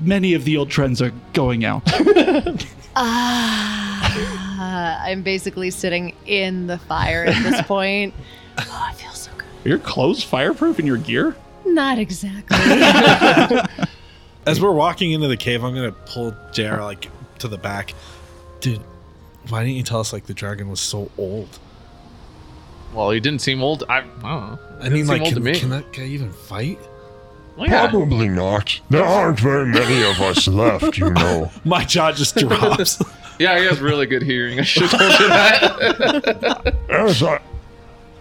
Many of the old trends are going out. Ah, I'm basically sitting in the fire at this point. Oh, I feel so good. Are your clothes fireproof in your gear? Not exactly. As we're walking into the cave, I'm gonna pull JR like to the back. Dude, why didn't you tell us like the dragon was so old? Well, he didn't seem old. I, I don't know. I mean, like, can, can that guy even fight? Well, yeah. Probably not. There aren't very many of us left, you know. My jaw just drops. Yeah, he has really good hearing. I should have told you that. As I.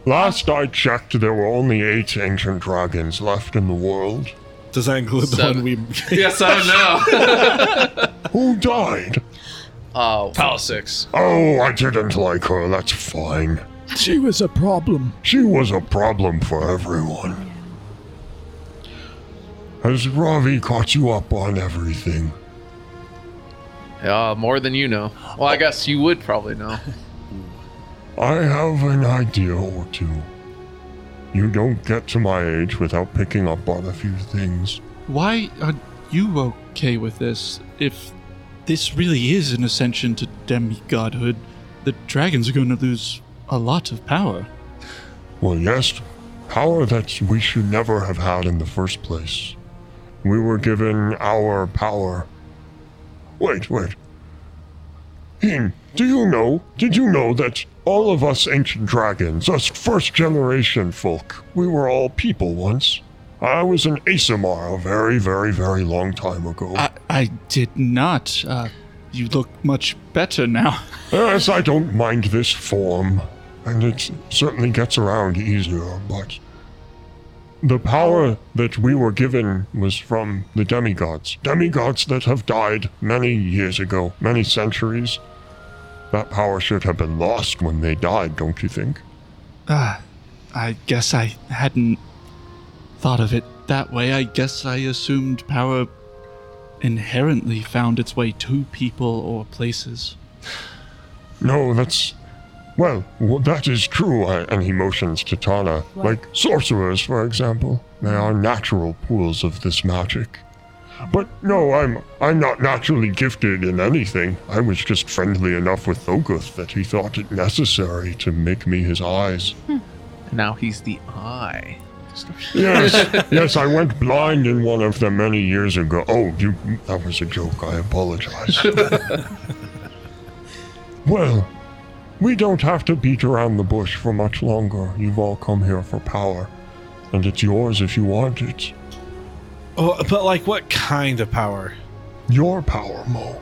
Last I checked, there were only eight ancient dragons left in the world. Does that include the Seven. one we? yes, I know. Who died? Uh, oh, Pal six. Oh, I didn't like her. That's fine. She was a problem. She was a problem for everyone. Has Rhavi caught you up on everything? Yeah, more than you know. Well, I guess you would probably know. I have an idea or two. You don't get to my age without picking up on a few things. Why are you okay with this? If this really is an ascension to demigodhood, the dragons are going to lose a lot of power. Well, yes, power that we should never have had in the first place. We were given our power. Wait, wait. Do you know, did you know that all of us ancient dragons, us first generation folk, we were all people once? I was an Aasimar a very, very, very long time ago. I, I did not. Uh, you look much better now. Yes, I don't mind this form, and it certainly gets around easier, but the power that we were given was from the demigods. Demigods that have died many years ago, many centuries. That power should have been lost when they died, don't you think? Ah, I guess I hadn't thought of it that way. I guess I assumed power inherently found its way to people or places. No, that's. Well, w- that is true, I, and he motions to Tana. Like sorcerers, for example. They are natural pools of this magic. But no, I'm I'm not naturally gifted in anything. I was just friendly enough with Thoguth that he thought it necessary to make me his eyes. Hmm. Now he's the eye. Yes, yes, I went blind in one of them many years ago. Oh, you that was a joke. I apologize. well, we don't have to beat around the bush for much longer. You've all come here for power, and it's yours if you want it. oh, but like, what kind of power? Your power, Mo.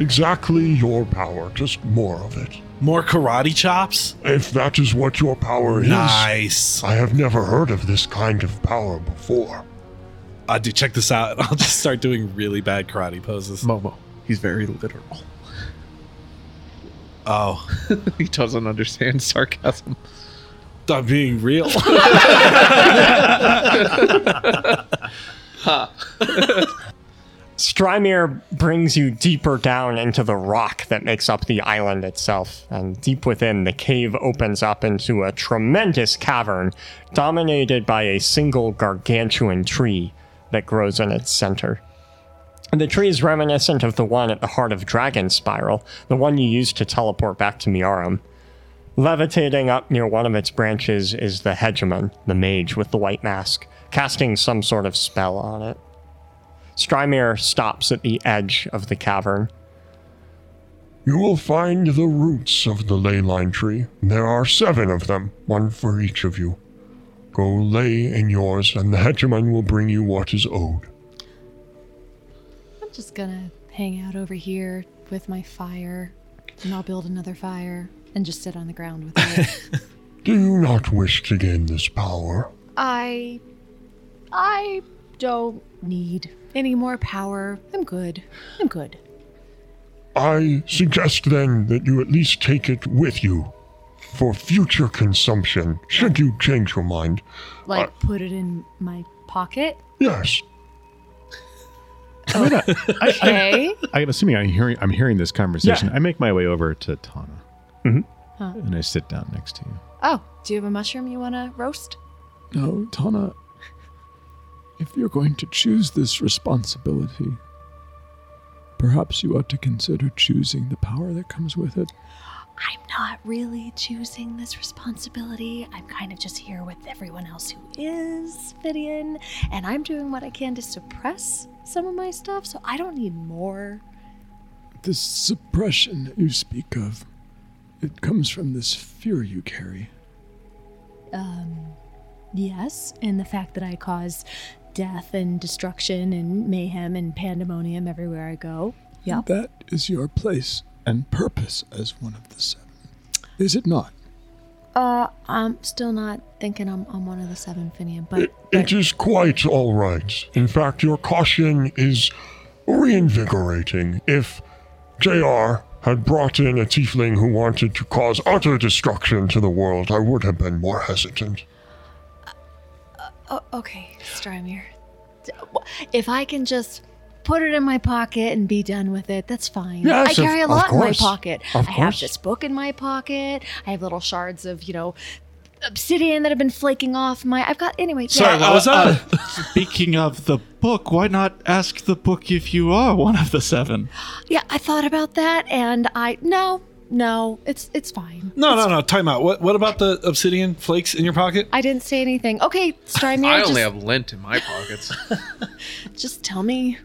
Exactly your power, just more of it. More karate chops? If that is what your power is, Nice. I have never heard of this kind of power before. Uh, dude, check this out. I'll just start doing really bad karate poses. Momo. He's very literal. Oh, he doesn't understand sarcasm. I'm being real. Strymir brings you deeper down into the rock that makes up the island itself, and deep within, the cave opens up into a tremendous cavern dominated by a single gargantuan tree that grows in its center. The tree is reminiscent of the one at the heart of Dragon Spiral, the one you used to teleport back to Miarum. Levitating up near one of its branches is the Hegemon, the mage with the white mask, casting some sort of spell on it. Strymir stops at the edge of the cavern. You will find the roots of the ley line tree. There are seven of them, one for each of you. Go lay in yours, and the hegemon will bring you what is owed. I'm just gonna hang out over here with my fire, and I'll build another fire and just sit on the ground with it. Do you not wish to gain this power? I. I don't need any more power. I'm good. I'm good. I suggest then that you at least take it with you for future consumption, should you change your mind. Like, put it in my pocket. Yes, Okay. I'm assuming I'm hearing I'm hearing this conversation. I make my way over to Tana, mm-hmm. and I sit down next to you. oh, do you have a mushroom you want to roast? No, Tana, if you're going to choose this responsibility, perhaps you ought to consider choosing the power that comes with it. I'm not really choosing this responsibility. I'm kind of just here with everyone else who is Fidian, and I'm doing what I can to suppress some of my stuff, so I don't need more. This suppression that you speak of, it comes from this fear you carry. Um, Yes, and the fact that I cause death and destruction and mayhem and pandemonium everywhere I go. Yeah. That is your place and purpose as one of the seven. Is it not? Uh, I'm still not thinking I'm, I'm one of the seven Finian, but, it, it is quite all right. In fact, your caution is reinvigorating. If JR had brought in a tiefling who wanted to cause utter destruction to the world, I would have been more hesitant. Oh, okay, Strymir. If I can just put it in my pocket and be done with it, that's fine. Yes, I of- carry a of lot in my pocket. Of I have this book in my pocket. I have little shards of, you know, obsidian that have been flaking off my. I've got anyway. Sorry, yeah, what was that? Uh, speaking of the book, why not ask the book if you are one of the seven? yeah, I thought about that, and I no, no, it's it's fine. no, no, no. Time out. What? What about the obsidian flakes in your pocket? I didn't say anything. Okay, Strymir, I just, only have lint in my pockets. just tell me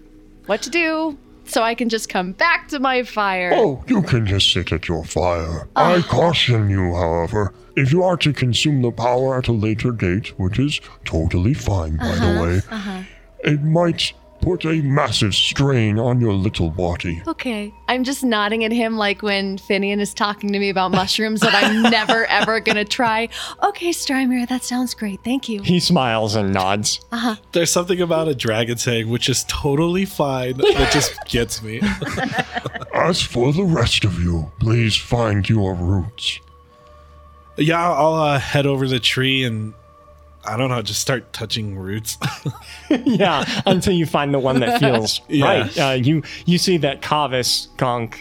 what to do so I can just come back to my fire. Oh, you can just sit at your fire. I ah. caution you, however, if you are to consume the power at a later date, which is totally fine, by the uh-huh, way, uh-huh. it might put a massive strain on your little body. Okay. I'm just nodding at him like when Finian is talking to me about mushrooms that I'm never ever gonna try. Okay, Strymir, that sounds great. Thank you. He smiles and nods. Uh-huh. There's something about a dragon's egg, which is totally fine, that just gets me. As for the rest of you, please find your roots. yeah, I'll uh, head over the tree and I don't know, just start touching roots. yeah, until you find the one that feels Yeah. right. Uh, you you see that Kavis, Gonk,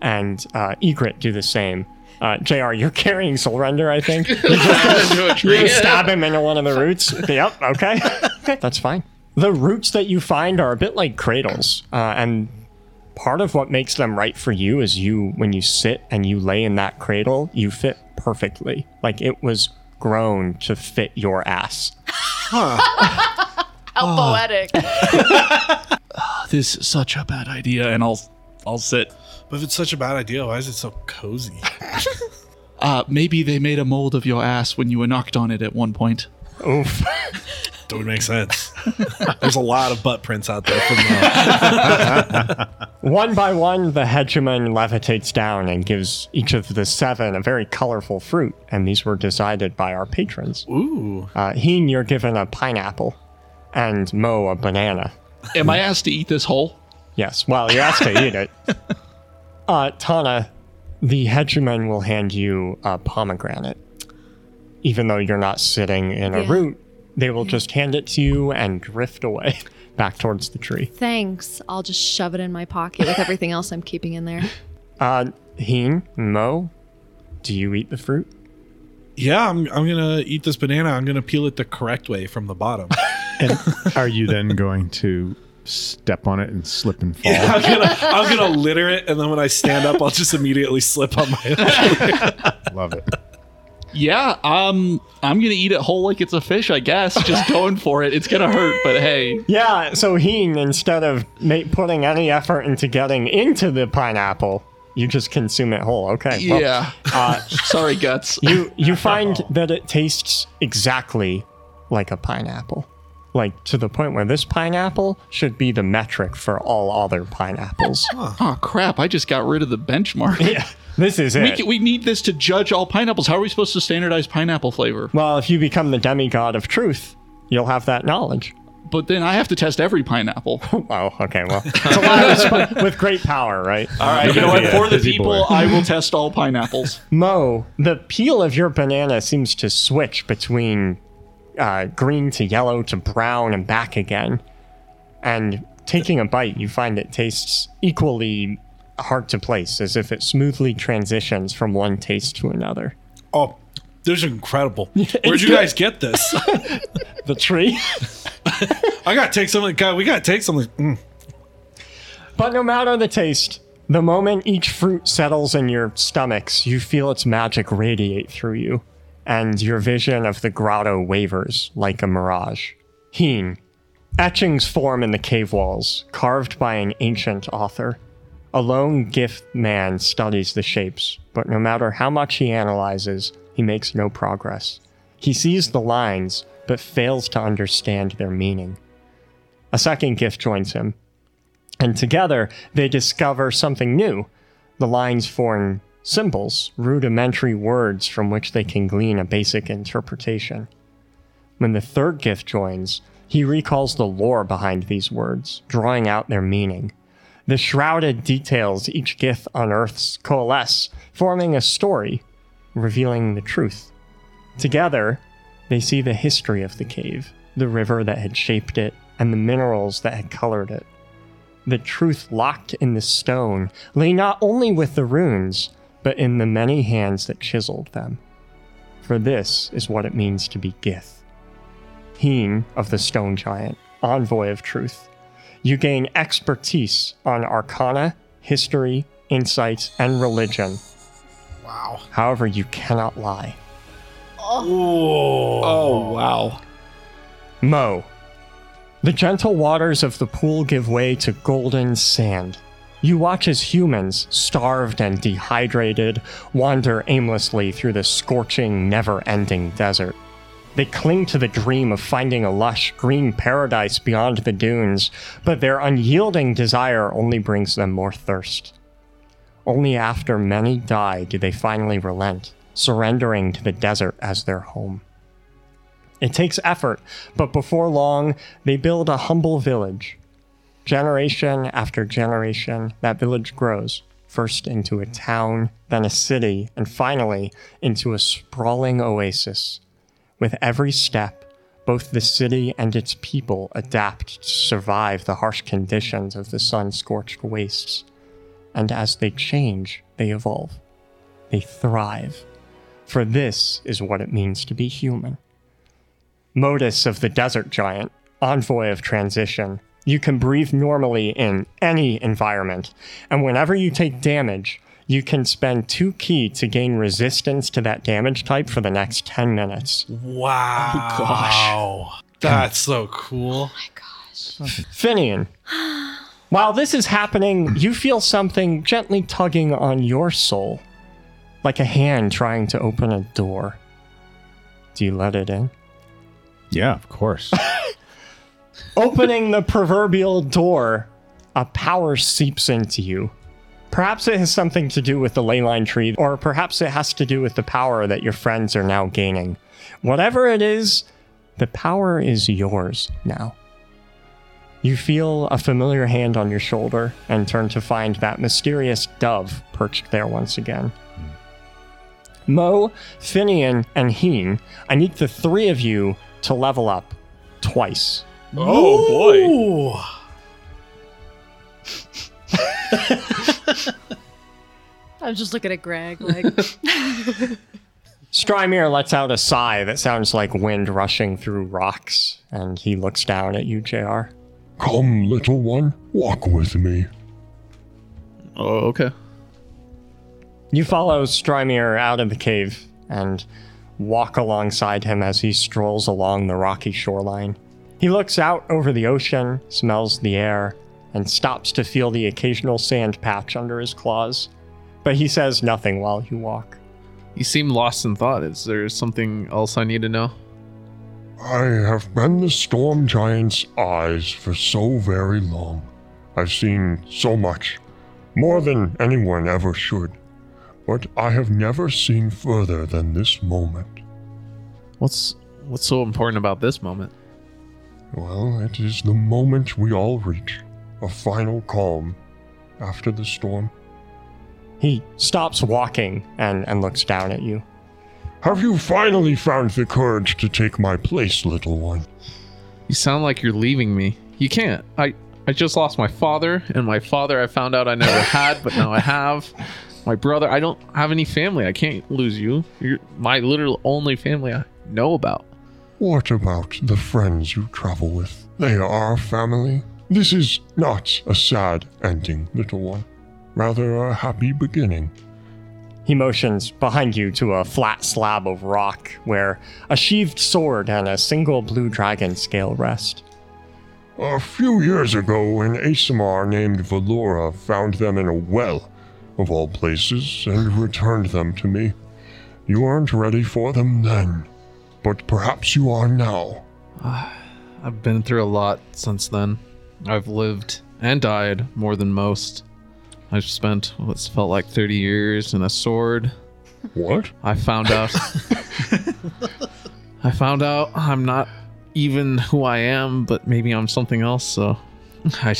and uh, Egret do the same. Uh, Jr., you're carrying Soul Render, I think. You just a you tree. just stab him into one of the roots. Yep. Okay. okay. That's fine. The roots that you find are a bit like cradles, uh, and part of what makes them right for you is you when you sit and you lay in that cradle, you fit perfectly. Like it was grown to fit your ass. How poetic. This is such a bad idea, and I'll I'll sit. but if it's such a bad idea, why is it so cozy? Uh, maybe they made a mold of your ass when you were knocked on it at one point. Oof. That would make sense. There's a lot of butt prints out there from the. One by one, the hegemon levitates down and gives each of the seven a very colorful fruit, and these were decided by our patrons. Ooh. Uh, Heen, you're given a pineapple, and Mo a banana. Am I asked to eat this whole? Yes, well, you're asked to eat it. Uh, Tana, the hegemon will hand you a pomegranate. Even though you're not sitting in a Yeah. root, they will just hand it to you and drift away back towards the tree. Thanks. I'll just shove it in my pocket with everything else I'm keeping in there. Uh, Heen, Mo, do you eat the fruit? Yeah, I'm, I'm going to eat this banana. I'm going to peel it the correct way from the bottom. And are you then going to step on it and slip and fall. I'm gonna, I'm gonna litter it, and then when I stand up, I'll just immediately slip on my. Love it. Yeah, um, I'm gonna eat it whole like it's a fish. I guess just going for it. It's gonna hurt, but hey, Yeah, so Heen, instead of ma- putting any effort into getting into the pineapple, you just consume it whole. Okay. well, yeah. uh, Sorry, guts. you you find that it tastes exactly like a pineapple. Like to the point where this pineapple should be the metric for all other pineapples. Oh crap! I just got rid of the benchmark. yeah, this is We, it. can- we need this to judge all pineapples. How are we supposed to standardize pineapple flavor? well, if you become the demigod of truth, you'll have that knowledge. But then I have to test every pineapple. Oh, okay. Well, it's a lot of resp- with great power, right? All right, you know what? For the people, boy. I will test all pineapples. Mo, the peel of your banana seems to switch between uh, green to yellow to brown and back again. And taking a bite, you find it tastes equally hard to place, as if it smoothly transitions from one taste to another. Oh, this is incredible. Where'd you guys get this? The tree? I gotta take something. God, we gotta take something. Mm. But no matter the taste, the moment each fruit settles in your stomachs, you feel its magic radiate through you, and your vision of the grotto wavers like a mirage. Heen. Etchings form in the cave walls, carved by an ancient author. A lone gith man studies the shapes, but no matter how much he analyzes, he makes no progress. He sees the lines, but fails to understand their meaning. A second gith joins him, and together they discover something new. The lines form symbols, rudimentary words from which they can glean a basic interpretation. When the third gith joins, he recalls the lore behind these words, drawing out their meaning. The shrouded details each gith unearths coalesce, forming a story, revealing the truth. Together, they see the history of the cave, the river that had shaped it, and the minerals that had colored it. The truth locked in the stone lay not only with the runes, but in the many hands that chiseled them. For this is what it means to be Gith. Heen of the Stone Giant, envoy of truth. You gain expertise on arcana, history, insights, and religion. Wow. However, you cannot lie. Oh oh wow! Mo. The gentle waters of the pool give way to golden sand. You watch as humans, starved and dehydrated, wander aimlessly through the scorching, never ending desert. They cling to the dream of finding a lush green paradise beyond the dunes, but their unyielding desire only brings them more thirst. Only after many die do they finally relent, surrendering to the desert as their home. It takes effort, but before long, they build a humble village. Generation after generation, that village grows, first into a town, then a city, and finally into a sprawling oasis. With every step, both the city and its people adapt to survive the harsh conditions of the sun scorched wastes. And as they change, they evolve. They thrive. For this is what it means to be human. Modus of the Desert Giant, envoy of transition. You can breathe normally in any environment, and whenever you take damage, you can spend two ki to gain resistance to that damage type for the next 10 minutes. Wow. Oh, gosh. That's so cool. Oh my gosh. Finian, while this is happening, you feel something gently tugging on your soul, like a hand trying to open a door. Do you let it in? Yeah, of course. Opening the proverbial door, a power seeps into you. Perhaps it has something to do with the leyline tree, or perhaps it has to do with the power that your friends are now gaining. Whatever it is, the power is yours now. You feel a familiar hand on your shoulder and turn to find that mysterious dove perched there once again. Mo, Finian, and Heen, I need the three of you to level up twice. Oh boy! Ooh. I was just looking at Greg like, Strymir lets out a sigh that sounds like wind rushing through rocks, and he looks down at you, JR. Come, little one, walk with me. Oh, okay. You follow Strymir out of the cave and walk alongside him as he strolls along the rocky shoreline. He looks out over the ocean, smells the air, and stops to feel the occasional sand patch under his claws. But he says nothing while you walk. You seem lost in thought. Is there something else I need to know? I have been the storm giant's eyes for so very long. I've seen so much, more than anyone ever should. But I have never seen further than this moment. What's what's so important about this moment? Well, it is the moment we all reach a final calm after the storm. He stops walking and, and looks down at you. Have you finally found the courage to take my place, little one? You sound like you're leaving me. You can't. I I just lost my father, and my father I found out I never had, but now I have. My brother, I don't have any family. I can't lose you. You're my literal only family I know about. What about the friends you travel with? They are family. This is not a sad ending, little one. Rather a happy beginning. He motions behind you to a flat slab of rock where a sheathed sword and a single blue dragon scale rest. A few years ago, an Aasimar named Valora found them in a well, of all places, and returned them to me. You weren't ready for them then, but perhaps you are now. I've been through a lot since then. I've lived and died more than most. I've spent what's felt like 30 years in a sword. What? I found out. I found out I'm not even who I am, but maybe I'm something else. So, I,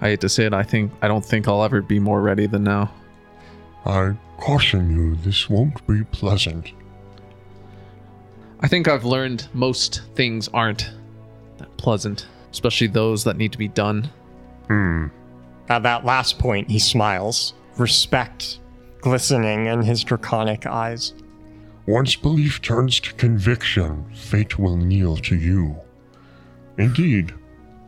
I hate to say it. I think I don't think I'll ever be more ready than now. I caution you, this won't be pleasant. I think I've learned most things aren't that pleasant, especially those that need to be done. Hmm. At that last point, he smiles, respect glistening in his draconic eyes. Once belief turns to conviction, fate will kneel to you. Indeed,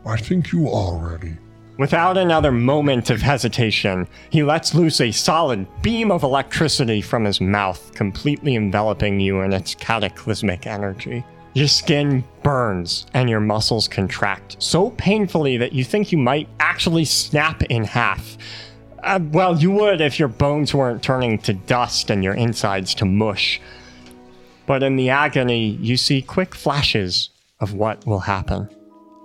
I think you are ready. Without another moment of hesitation, he lets loose a solid beam of electricity from his mouth, completely enveloping you in its cataclysmic energy. Your skin burns and your muscles contract so painfully that you think you might actually snap in half. Uh, well, you would if your bones weren't turning to dust and your insides to mush. But in the agony, you see quick flashes of what will happen.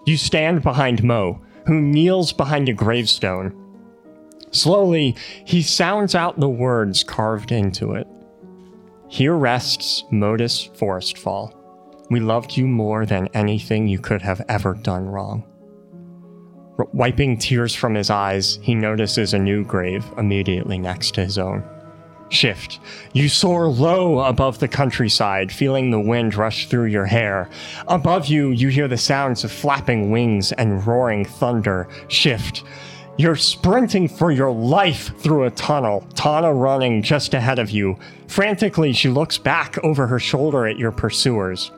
You stand behind Mo, who kneels behind a gravestone. Slowly, he sounds out the words carved into it. Here rests Modus Forestfall. We loved you more than anything you could have ever done wrong. R- wiping tears from his eyes, he notices a new grave immediately next to his own. Shift. You soar low above the countryside, feeling the wind rush through your hair. Above you, you hear the sounds of flapping wings and roaring thunder. Shift. You're sprinting for your life through a tunnel, Tana running just ahead of you. Frantically, she looks back over her shoulder at your pursuers.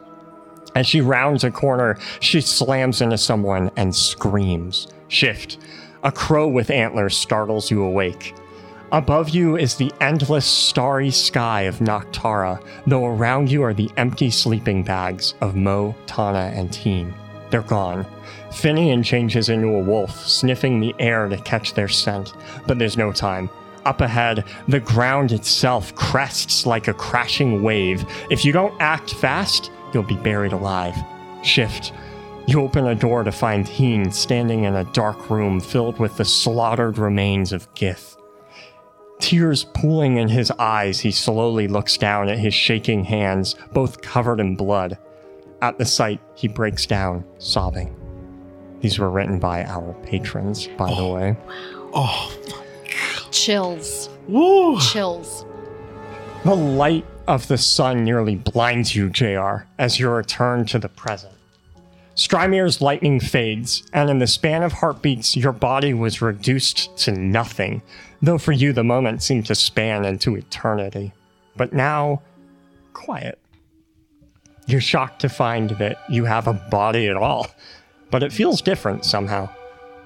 As she rounds a corner, she slams into someone and screams. Shift. A crow with antlers startles you awake. Above you is the endless starry sky of Noctara, though around you are the empty sleeping bags of Mo, Tana, and Heen. They're gone. Finian changes into a wolf, sniffing the air to catch their scent, but there's no time. Up ahead, the ground itself crests like a crashing wave. If you don't act fast, you'll be buried alive. Shift. You open a door to find Heen standing in a dark room filled with the slaughtered remains of Gith. Tears pooling in his eyes, he slowly looks down at his shaking hands, both covered in blood. At the sight, he breaks down, sobbing. These were written by our patrons, by the oh, way. Oh, Chills. woo! Chills. The light of the sun nearly blinds you, JR, as you return to the present. Strymir's lightning fades, and in the span of heartbeats, your body was reduced to nothing, though for you the moment seemed to span into eternity. But now, quiet. You're shocked to find that you have a body at all, but it feels different somehow.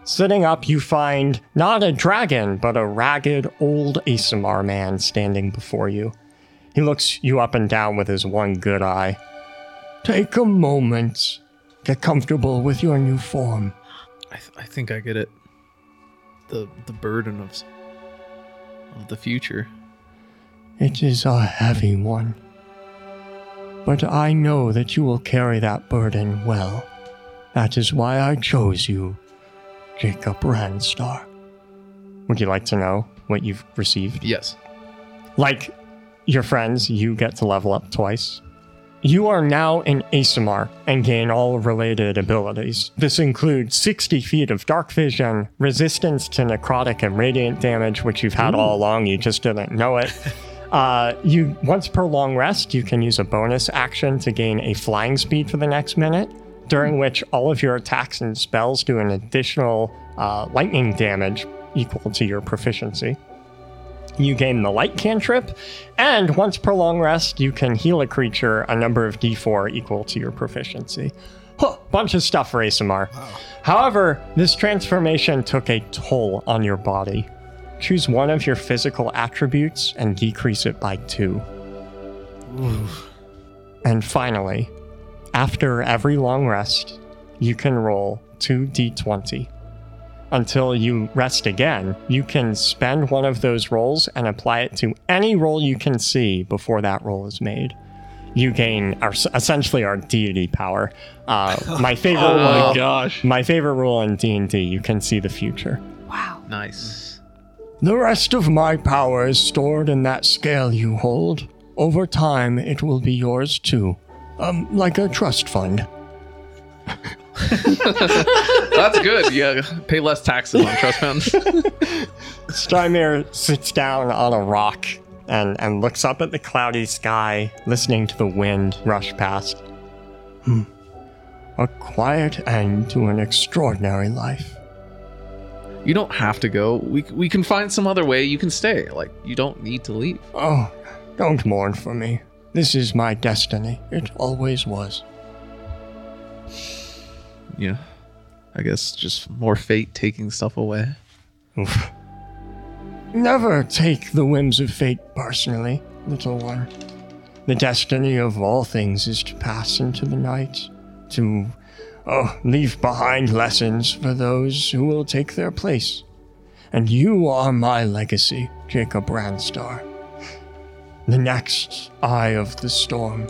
Sitting up, you find not a dragon, but a ragged old Aasimar man standing before you. He looks you up and down with his one good eye. Take a moment. Get comfortable with your new form. I, th- I think I get it. The the burden of of the future. It is a heavy one. But I know that you will carry that burden well. That is why I chose you, Jacob Randstar. Would you like to know what you've received? Yes. Like your friends, you get to level up twice. You are now an Aasimar and gain all related abilities. This includes 60 feet of dark vision, resistance to necrotic and radiant damage, which you've had all along, you just didn't know it. Uh, you once per long rest, you can use a bonus action to gain a flying speed for the next minute, during which all of your attacks and spells do an additional uh, lightning damage equal to your proficiency. You gain the light cantrip, and once per long rest, you can heal a creature a number of d4 equal to your proficiency. Huh, bunch of stuff for Aasimar. However, this transformation took a toll on your body. Choose one of your physical attributes and decrease it by two. And finally, after every long rest, you can roll 2d20. Until you rest again, you can spend one of those rolls and apply it to any roll you can see before that roll is made. You gain our, essentially our deity power. Uh, my favorite Oh rule, my gosh. my favorite rule in D and D, you can see the future. Wow, nice. The rest of my power is stored in that scale you hold. Over time, it will be yours too. Um, like a trust fund. That's good. Yeah, pay less taxes on trust funds. Strymir sits down on a rock and, and looks up at the cloudy sky, listening to the wind rush past. Hmm. A quiet end to an extraordinary life. You don't have to go. We we can find some other way. You can stay. Like you don't need to leave. Oh, don't mourn for me. This is my destiny. It always was. Yeah. I guess just more fate taking stuff away. Oof. Never take the whims of fate personally, little one. The destiny of all things is to pass into the night, to oh, leave behind lessons for those who will take their place. And you are my legacy, Jacob Randstar. The next eye of the storm.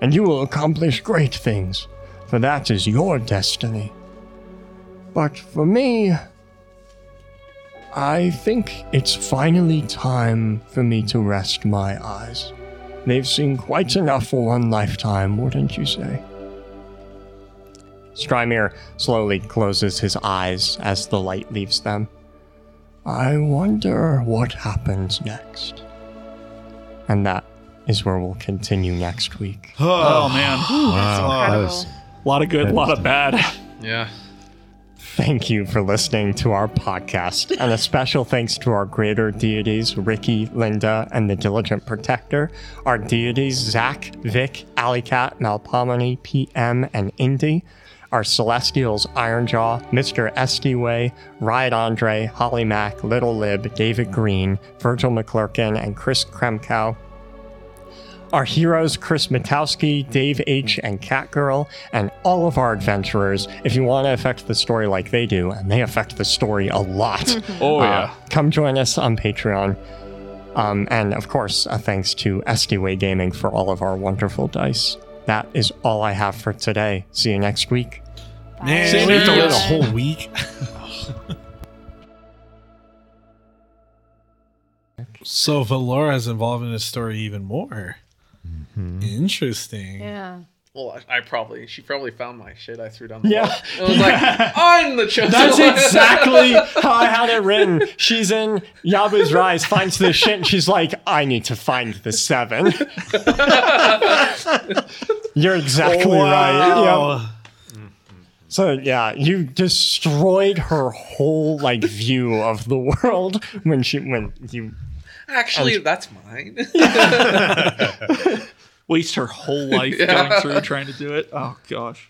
And you will accomplish great things, for that is your destiny. But for me, I think it's finally time for me to rest my eyes. They've seen quite enough for one lifetime, wouldn't you say? Strymir slowly closes his eyes as the light leaves them. I wonder what happens next. And that is where we'll continue next week. Oh man, Wow, that was a lot of good, a lot of bad. Yeah. Thank you for listening to our podcast, and a special thanks to our greater deities, Ricky, Linda, and the Diligent Protector, our deities, Zach, Vic, Alicat, Malpomene, PM, and Indy, our celestials, Ironjaw, Mr. Estyway, Riot Andre, Holly Mack, Little Lib, David Green, Virgil McClurkin, and Chris Kremkow, our heroes, Chris Matowski, Dave H., and Catgirl, and all of our adventurers. If you want to affect the story like they do, and they affect the story a lot, Oh uh, yeah. come join us on Patreon. Um, and of course, a thanks to Estyway Gaming for all of our wonderful dice. That is all I have for today. See you next week. Man, Same we have to wait a whole week. so Valora's involved in this story even more. Mm-hmm. Interesting. Yeah. Well, I, I probably she probably found my shit I threw down the Yeah. wall. And was like, I'm the chosen That's one." exactly how I had it written. She's in Yabu's Rise, finds the shit, and she's like, I need to find the seven. You're exactly right. Yep. Wow. So yeah, you destroyed her whole like view of the world when she when you Actually, that's mine. Waste her whole life Yeah. going through trying to do it. Oh gosh.